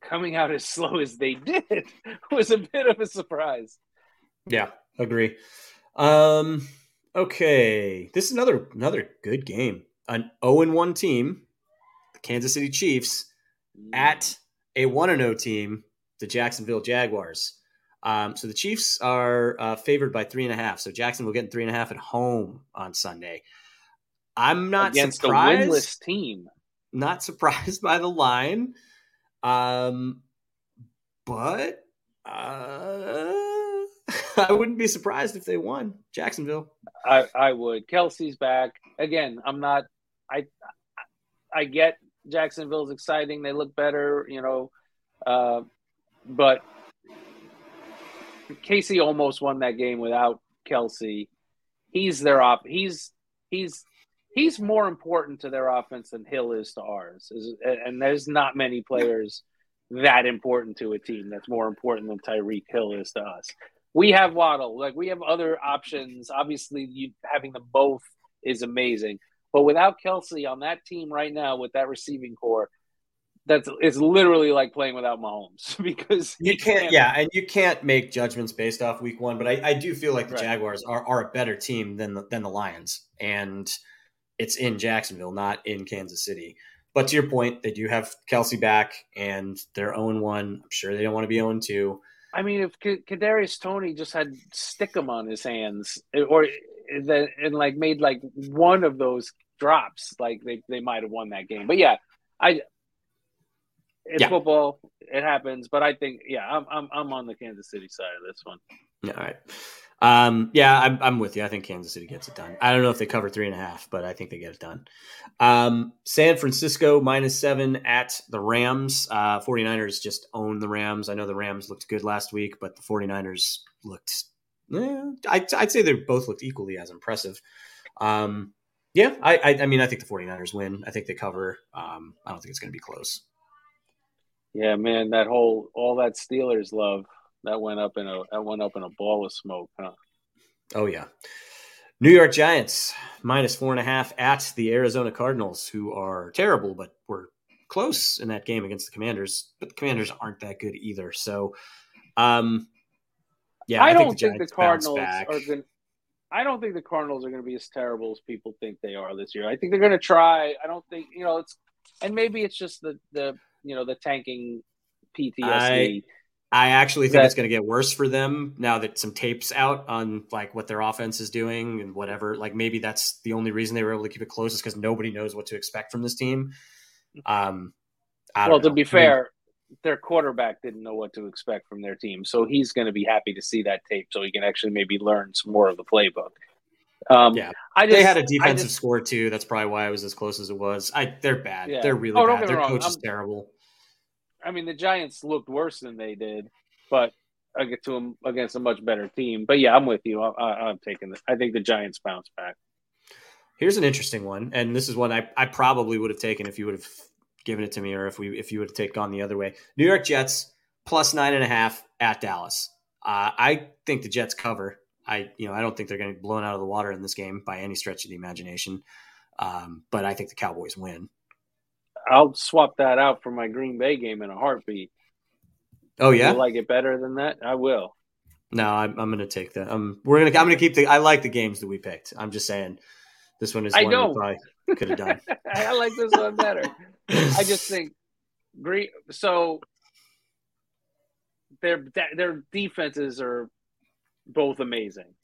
Coming out as slow as they did was a bit of a surprise. Yeah, agree. Um, okay, this is another another good game. An 0 1 team, the Kansas City Chiefs, at a 1 0 team, the Jacksonville Jaguars. Um, so the Chiefs are uh, favored by three and a half. So Jacksonville get three and a half at home on Sunday. I'm not against surprised. a winless team. Not surprised by the line, um, but uh, I wouldn't be surprised if they won Jacksonville. I, I would. Kelce's back again. I'm not. I I get Jacksonville's exciting. They look better, you know, uh, but Casey almost won that game without Kelce. He's their op. He's he's he's more important to their offense than Hill is to ours. And there's not many players that important to a team that's more important than Tyreek Hill is to us. We have Waddle, like we have other options. Obviously, you, having them both is amazing, but without Kelce on that team right now with that receiving core, that's it's literally like playing without Mahomes because you can't, can't, yeah, and you can't make judgments based off week one. But I, I do feel like the right. Jaguars are, are a better team than the, than the Lions, and it's in Jacksonville, not in Kansas City. But to your point, they do have Kelce back, and they're zero oh one. I'm sure they don't want to be zero oh two. I mean, if Kadarius Toney just had stickum on his hands, or that and like made like one of those drops, like they, they might have won that game. But yeah, I it's yeah. football. It happens, but I think yeah, I'm I'm I'm on the Kansas City side of this one. All right. Um, yeah, I'm, I'm with you. I think Kansas City gets it done. I don't know if they cover three and a half, but I think they get it done. Um, San Francisco minus seven at the Rams. Uh, 49ers just own the Rams. I know the Rams looked good last week, but the 49ers looked, I'd, I'd say they both looked equally as impressive. Um, yeah, I, I, I, mean, I think the 49ers win. I think they cover. Um, I don't think it's going to be close. Yeah, man, that whole all that Steelers love that went up in a that went up in a ball of smoke, huh? Oh yeah. New York Giants minus four and a half at the Arizona Cardinals, who are terrible, but were close in that game against the Commanders. But the Commanders aren't that good either. So, um, yeah, I, I don't think the, think the Cardinals are going. I don't think the Cardinals are going to be as terrible as people think they are this year. I think they're going to try. I don't think you know it's, and maybe it's just the the you know the tanking PTSD. I, I actually think that, it's going to get worse for them now that some tapes out on like what their offense is doing and whatever. Like maybe that's the only reason they were able to keep it close is because nobody knows what to expect from this team. Um, well, to be fair, their quarterback didn't know what to expect from their team, so he's going to be happy to see that tape so he can actually maybe learn some more of the playbook. Um, yeah, I just, they had a defensive just, score too. That's probably why it was as close as it was. I they're bad. Yeah. They're really oh, bad. Their coach is terrible. I mean, the Giants looked worse than they did, but I get to them against a much better team. But yeah, I'm with you. I, am taking this. I think the Giants bounce back. Here's an interesting one, and this is one I, I probably would have taken if you would have given it to me, or if we if you would have taken gone the other way. New York Jets plus nine and a half at Dallas. Uh, I think the Jets cover. I you know I don't think they're going to be blown out of the water in this game by any stretch of the imagination. Um, but I think the Cowboys win. I'll swap that out for my Green Bay game in a heartbeat. Oh yeah, like it better than that? I will. No, I'm, I'm going to take that. Um, we're gonna. I'm going to keep the. I like the games that we picked. I'm just saying, this one is I one we probably could have done. I like this one better. I just think Green. So their their defenses are both amazing.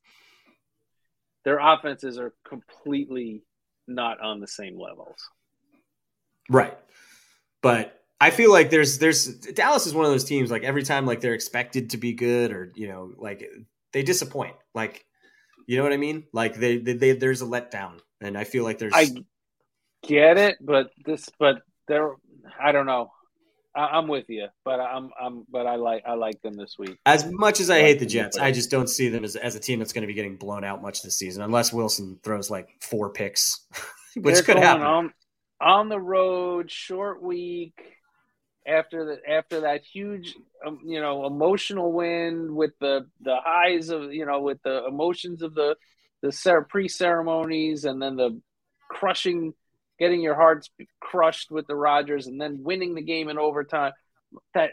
Their offenses are completely not on the same levels. Right. But I feel like there's there's Dallas is one of those teams like every time like they're expected to be good or you know like they disappoint. Like you know what I mean? Like they, they, they there's a letdown and I feel like there's I get it, but this but there I don't know. I, am with you, but I'm I'm but I like I like them this week. As much as I, I hate the Jets, I just don't see them as as a team that's going to be getting blown out much this season unless Wilson throws like four picks, which They're could happen. On, on the road, short week after the after that huge um, you know emotional win with the the highs of you know with the emotions of the the pre ceremonies and then the crushing getting your hearts crushed with the Rodgers and then winning the game in overtime that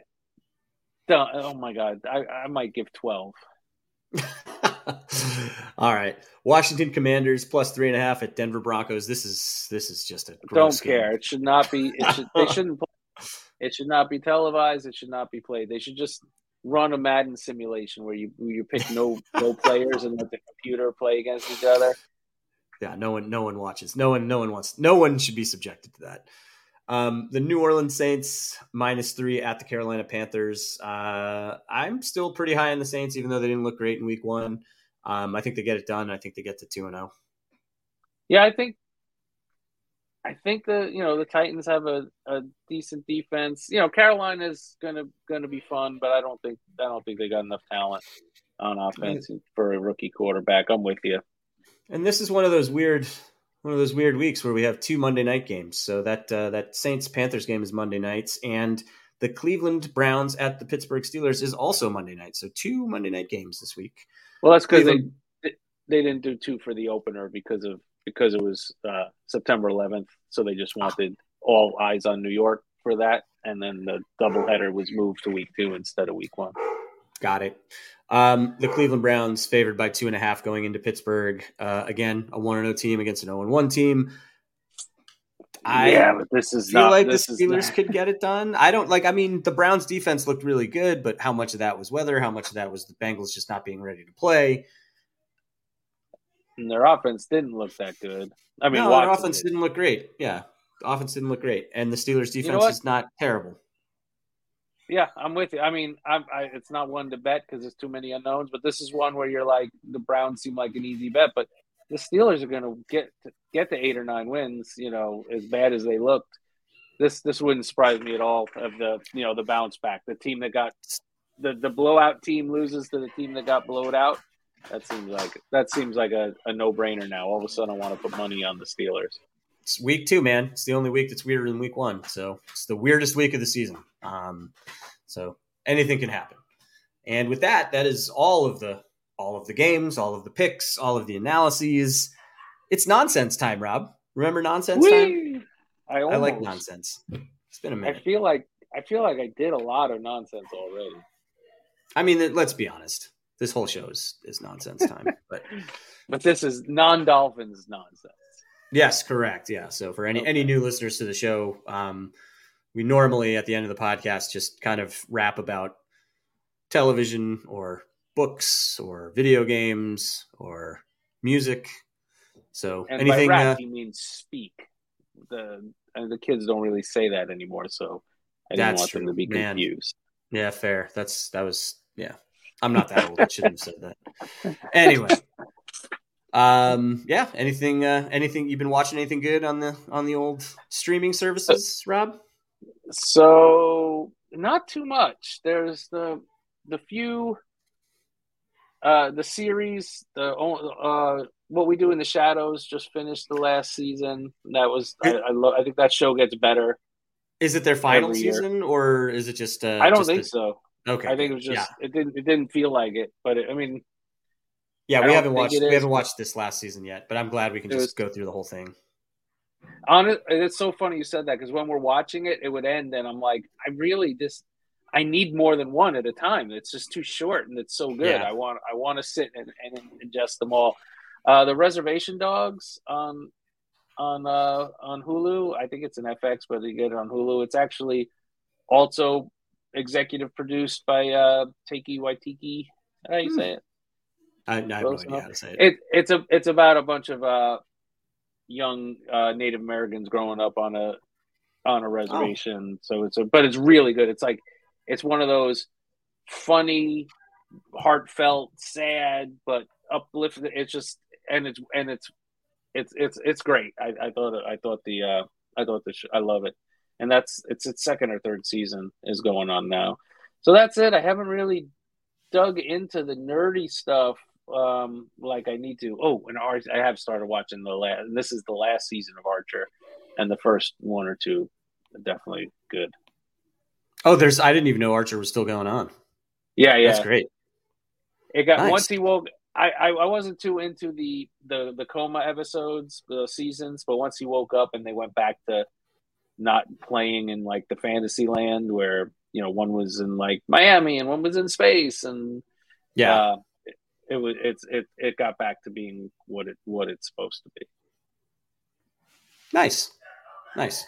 oh my god I, I might give 12 All right, Washington Commanders plus three and a half at Denver Broncos. This is this is just a don't care. Game. It should not be. It should. they shouldn't. It should not be televised. It should not be played. They should just run a Madden simulation where you you pick no no players and let the computer play against each other. Yeah, no one no one watches. No one no one wants. No one should be subjected to that. Um, the New Orleans Saints minus three at the Carolina Panthers. Uh, I'm still pretty high on the Saints, even though they didn't look great in Week One. Um, I think they get it done. I think they get to two and zero. Oh. Yeah, I think. I think the you know the Titans have a, a decent defense. You know Carolina is gonna gonna be fun, but I don't think I don't think they got enough talent on offense for a rookie quarterback. I'm with you. And this is one of those weird one of those weird weeks where we have two Monday night games. So that uh, that Saints Panthers game is Monday nights, and the Cleveland Browns at the Pittsburgh Steelers is also Monday night. So two Monday night games this week. Well, that's because they they didn't do two for the opener because of because it was uh, September 11th. So they just wanted all eyes on New York for that, and then the doubleheader was moved to week two instead of week one. Got it. Um, the Cleveland Browns favored by two and a half going into Pittsburgh. Uh, again, a one and zero oh team against an zero oh and one team. I yeah, but this is feel not, like the Steelers could get it done. I don't like. I mean, the Browns' defense looked really good, but how much of that was weather? How much of that was the Bengals just not being ready to play? And their offense didn't look that good. I mean, no, their offense did. not look great. Yeah, the offense didn't look great, and the Steelers' defense you know is not terrible. Yeah, I'm with you. I mean, I'm, I, it's not one to bet because there's too many unknowns, but this is one where you're like the Browns seem like an easy bet, but the Steelers are going to get get the eight or nine wins. You know, as bad as they looked, this this wouldn't surprise me at all. Of the you know the bounce back, the team that got the the blowout team loses to the team that got blowed out. That seems like that seems like a, a no brainer now. All of a sudden, I want to put money on the Steelers. It's week two, man. It's the only week that's weirder than week one. So it's the weirdest week of the season. Um, so anything can happen. And with that, that is all of the all of the games, all of the picks, all of the analyses. It's nonsense time, Rob. Remember nonsense Whee! time? I, I like nonsense. It's been a minute. I feel like I feel like I did a lot of nonsense already. I mean, let's be honest. This whole show is, is nonsense time, but but this is non-Dolphins nonsense. Yes, correct. Yeah. So for any okay. any new listeners to the show, um, we normally at the end of the podcast just kind of rap about television or books or video games or music. So and anything by rap, uh, he means speak. The and the kids don't really say that anymore, so I didn't want true. them to be Man. confused. Yeah, fair. That's that was yeah. I'm not that old. I shouldn't have said that. Anyway. Um yeah, anything uh anything you've been watching anything good on the on the old streaming services, Rob? So not too much. There's the the few uh the series the uh what we do in the shadows just finished the last season that was i i, lo- I think that show gets better is it their final season or is it just uh i don't just think so okay i think it was just yeah. it didn't it didn't feel like it but it, i mean yeah we haven't watched we haven't watched this last season yet but i'm glad we can just was, go through the whole thing on it's so funny you said that because when we're watching it, it would end, and I'm like, I really just I need more than one at a time. It's just too short, and it's so good. Yeah. I want I want to sit and, and ingest them all. Uh, the Reservation Dogs on on uh, on Hulu. I think it's an FX, but you get it on Hulu. It's actually also executive produced by uh, Taika Waititi. How do you hmm. say it? I, I have no idea how to say it. it. It's a it's about a bunch of uh, young uh, Native Americans growing up on a on a reservation. Oh. So it's a but it's really good. It's like it's one of those funny, heartfelt, sad, but uplifted. It's just and it's and it's it's it's it's great. I, I thought I thought the uh, I thought the sh- I love it, and that's it's its second or third season is going on now. So that's it. I haven't really dug into the nerdy stuff um, like I need to. Oh, and I have started watching the last. This is the last season of Archer, and the first one or two definitely good. Oh, there's. I didn't even know Archer was still going on. Yeah, yeah, that's great. It got nice. once he woke. I, I, I wasn't too into the, the the coma episodes, the seasons, but once he woke up and they went back to not playing in like the fantasy land where you know one was in like Miami and one was in space and yeah, uh, it was it's it it got back to being what it what it's supposed to be. Nice, nice.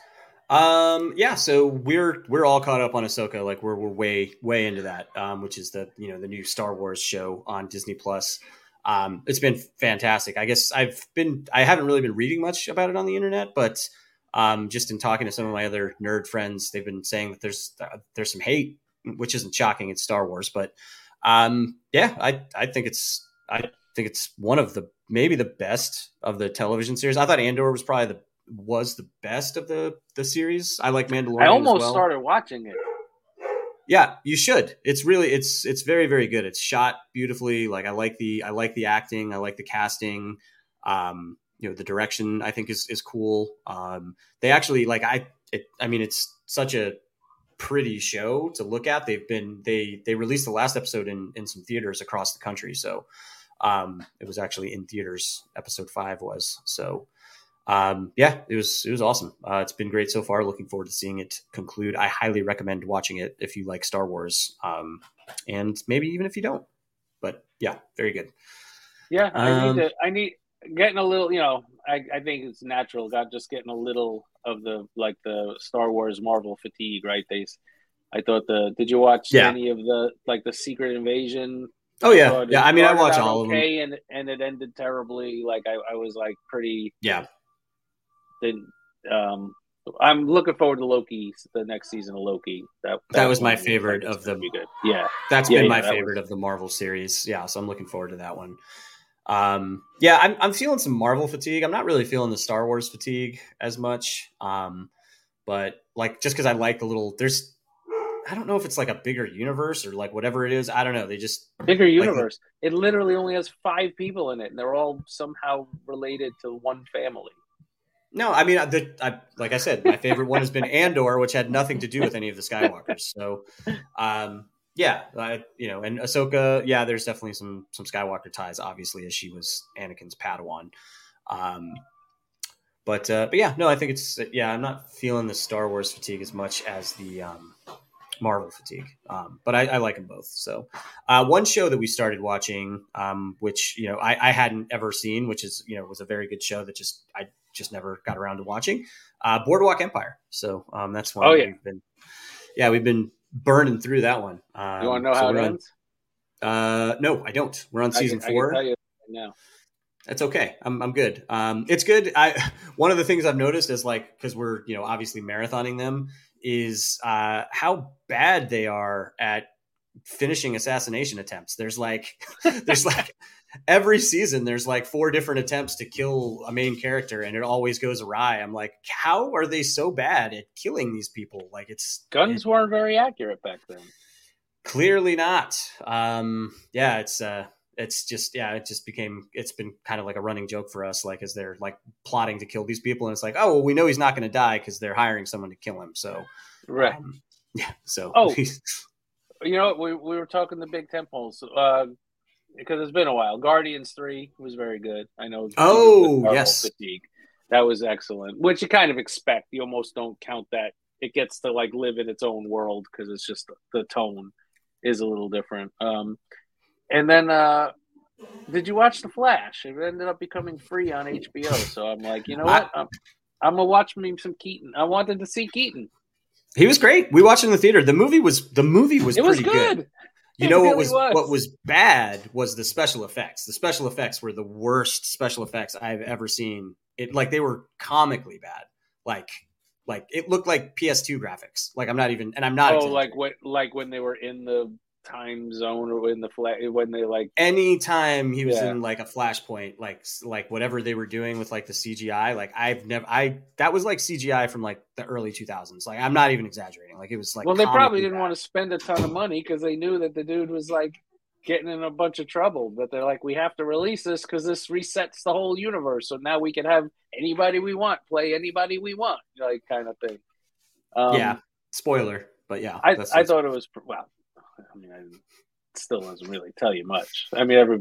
Um, yeah, so we're we're all caught up on Ahsoka. Like we're we're way way into that, um, which is the you know the new Star Wars show on Disney Plus. Um, it's been fantastic. I guess I've been I haven't really been reading much about it on the internet, but um, just in talking to some of my other nerd friends, they've been saying that there's uh, there's some hate, which isn't shocking. It's Star Wars, but um, yeah, I I think it's I think it's one of the maybe the best of the television series. I thought Andor was probably the was the best of the the series. I like Mandalorian. I almost well. started watching it. Yeah, you should. It's really it's it's very very good. It's shot beautifully. Like I like the I like the acting. I like the casting. Um, you know, the direction I think is is cool. Um, they actually like I it. I mean, it's such a pretty show to look at. They've been they they released the last episode in in some theaters across the country. So um, it was actually in theaters. Episode five was so um, yeah, it was it was awesome. Uh, it's been great so far. Looking forward to seeing it conclude. I highly recommend watching it if you like Star Wars, um, and maybe even if you don't. But yeah, very good. Yeah, I um, need to. I need getting a little. You know, I, I think it's natural. Got just getting a little of the like the Star Wars Marvel fatigue, right? They, I thought the. Did you watch yeah. any of the like the Secret Invasion? Oh yeah, yeah. I mean, I watch all okay of them, and and it ended terribly. Like I, I was like pretty. Yeah then um, I'm looking forward to Loki, the next season of Loki. That that, that was my favorite of the. Good. Yeah, that's yeah, been yeah, my favorite was... of the Marvel series. Yeah, so I'm looking forward to that one. Um, yeah, I'm I'm feeling some Marvel fatigue. I'm not really feeling the Star Wars fatigue as much. Um, but like just because I like the little there's I don't know if it's like a bigger universe or like whatever it is. I don't know. They just bigger universe. Like, it literally only has five people in it, and they're all somehow related to one family. No, I mean, the, I, like I said, my favorite one has been Andor, which had nothing to do with any of the Skywalkers. So, um, yeah, I, you know, and Ahsoka, yeah, there's definitely some some Skywalker ties, obviously, as she was Anakin's Padawan. Um, but uh, but yeah, no, I think it's yeah, I'm not feeling the Star Wars fatigue as much as the um, Marvel fatigue. Um, but I, I, like them both. So, uh, one show that we started watching, um, which you know I, I, hadn't ever seen, which is you know was a very good show that just I just never got around to watching. Uh, Boardwalk Empire. So um, that's one. Oh yeah, we've been, yeah, we've been burning through that one. Um, you want to know so how it ends? uh, no, I don't. We're on season can, four. I now. That's okay. I'm, I'm good. Um, it's good. I one of the things I've noticed is like because we're you know obviously marathoning them is uh, how bad they are at finishing assassination attempts. There's like there's like every season there's like four different attempts to kill a main character and it always goes awry. I'm like, how are they so bad at killing these people? Like it's guns it, weren't very accurate back then. Clearly not. Um, yeah, it's uh, it's just yeah, it just became it's been kind of like a running joke for us, like as they're like plotting to kill these people, and it's like, oh, well, we know he's not going to die because they're hiring someone to kill him. So right, um, yeah. So oh, you know, we we were talking the big temples. Uh, because it's been a while. Guardians three was very good. I know. Oh yes, fatigue. that was excellent. Which you kind of expect. You almost don't count that. It gets to like live in its own world because it's just the tone is a little different. Um, and then, uh, did you watch The Flash? It ended up becoming free on HBO. So I'm like, you know what? I'm, I'm gonna watch me some Keaton. I wanted to see Keaton. He was great. We watched in the theater. The movie was the movie was it was good. good. You know what was, was, what was bad was the special effects. The special effects were the worst special effects I've ever seen. It like they were comically bad. Like like it looked like PS2 graphics. Like I'm not even and I'm not Oh, like what like when they were in the time zone or in the flat when they like anytime he was yeah. in like a flashpoint like like whatever they were doing with like the cgi like i've never i that was like cgi from like the early 2000s like i'm not even exaggerating like it was like well they probably didn't bad. want to spend a ton of money because they knew that the dude was like getting in a bunch of trouble but they're like we have to release this because this resets the whole universe so now we can have anybody we want play anybody we want like kind of thing um, yeah spoiler but yeah i, I thought it was well I, still doesn't really tell you much. I mean, every,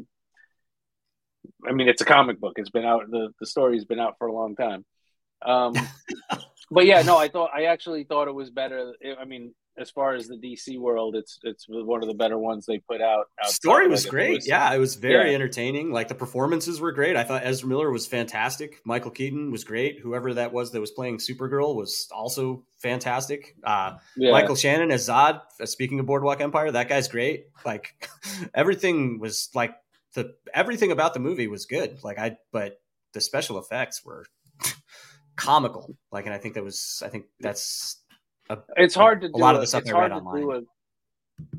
I mean, it's a comic book. It's been out. The the story's been out for a long time. Um, but yeah, no, I thought I actually thought it was better. I mean, as far as the DC world, it's it's one of the better ones they put out. Story was great. Was, yeah, it was very yeah. entertaining. Like the performances were great. I thought Ezra Miller was fantastic. Michael Keaton was great. Whoever that was that was playing Supergirl was also fantastic. Uh, yeah. Michael Shannon as Zod. Uh, speaking of Boardwalk Empire, that guy's great. Like everything was like the everything about the movie was good. Like I, but the special effects were comical. Like, and I think that was, I think that's a, it's hard to do a lot a, of the stuff I read online. A,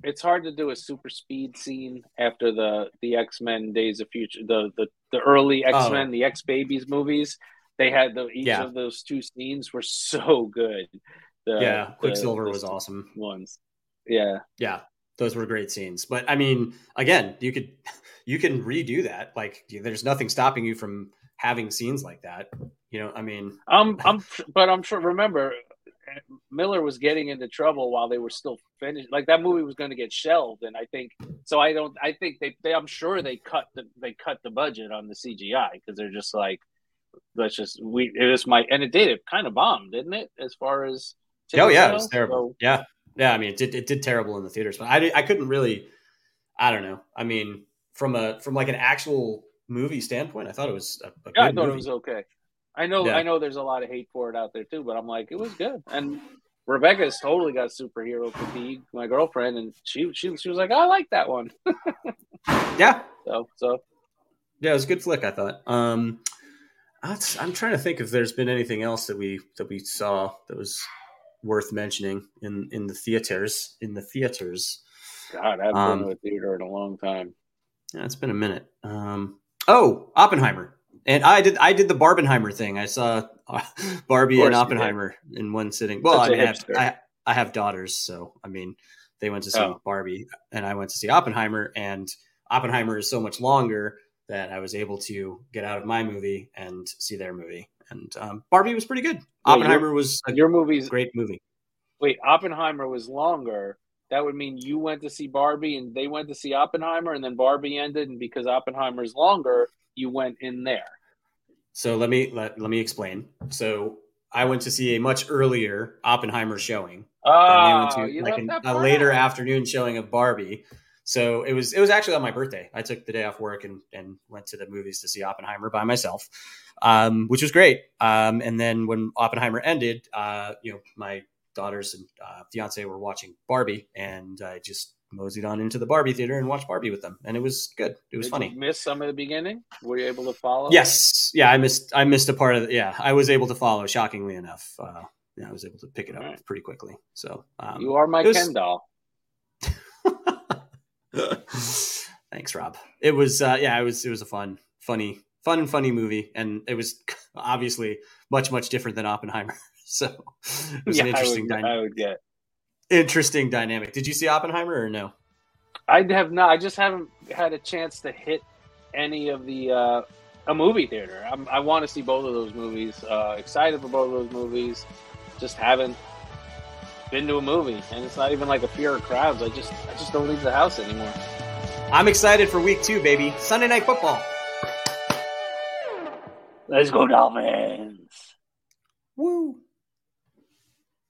it's hard to do a super speed scene after the the X Men Days of Future, the the, the early X Men, oh. the X Babies movies. They had the each yeah. of those two scenes were so good. The, yeah, Quicksilver the, was awesome. Ones, yeah, yeah, those were great scenes. But I mean, again, you could you can redo that. Like, there's nothing stopping you from having scenes like that. You know, I mean, um, I'm, but I'm sure. Remember, Miller was getting into trouble while they were still finished. Like that movie was going to get shelved, and I think so. I don't. I think they. they I'm sure they cut the they cut the budget on the CGI because they're just like, let's just we. It was my and it did. It kind of bombed, didn't it? As far as oh yeah, it was terrible. So, yeah, yeah. I mean, it did it did terrible in the theaters, but I I couldn't really. I don't know. I mean, from a from like an actual movie standpoint, I thought it was a, a yeah, I thought movie. it was okay. I know, yeah. I know. There's a lot of hate for it out there too, but I'm like, it was good. And Rebecca's totally got superhero fatigue. My girlfriend, and she she she was like, I like that one. yeah. So so. Yeah, it was a good flick. I thought. Um, I'm trying to think if there's been anything else that we that we saw that was worth mentioning in in the theaters in the theaters. God, I haven't um, been to a theater in a long time. Yeah, it's been a minute. Um, oh, Oppenheimer. And I did I did the Barbenheimer thing. I saw uh, Barbie and Oppenheimer in one sitting. Well, I, mean, I, have, I, I, have daughters, so I mean, they went to see oh. Barbie, and I went to see Oppenheimer. And Oppenheimer is so much longer that I was able to get out of my movie and see their movie. And um, Barbie was pretty good. Wait, Oppenheimer your, was your movie's great movie. Wait, Oppenheimer was longer. That would mean you went to see Barbie and they went to see Oppenheimer, and then Barbie ended, and because Oppenheimer's longer, you went in there. So let me let, let me explain. So I went to see a much earlier Oppenheimer showing. Oh, to, like an, a later afternoon showing of Barbie. So it was it was actually on my birthday. I took the day off work and and went to the movies to see Oppenheimer by myself, um, which was great. Um, and then when Oppenheimer ended, uh, you know, my daughters and uh, fiance were watching Barbie, and I just moseyed on into the Barbie theater and watched Barbie with them, and it was good. It was Did funny. miss some of the beginning? Were you able to follow? Yes, yeah, I missed. I missed a part of. The, yeah, I was able to follow. Shockingly enough, uh, yeah, I was able to pick it up right. pretty quickly. So um, you are my was... Ken doll. Thanks, Rob. It was uh, yeah, it was it was a fun, funny, fun and funny movie, and it was obviously much much different than Oppenheimer. so it was yeah, an interesting. I would, I would get interesting dynamic. Did you see Oppenheimer or no? I have not. I just haven't had a chance to hit any of the uh, a movie theater. I'm, i want to see both of those movies. Uh, excited for both of those movies. Just haven't been to a movie, and it's not even like a fear of crowds. I just I just don't leave the house anymore. I'm excited for week two, baby. Sunday night football. Let's go Dolphins. Woo.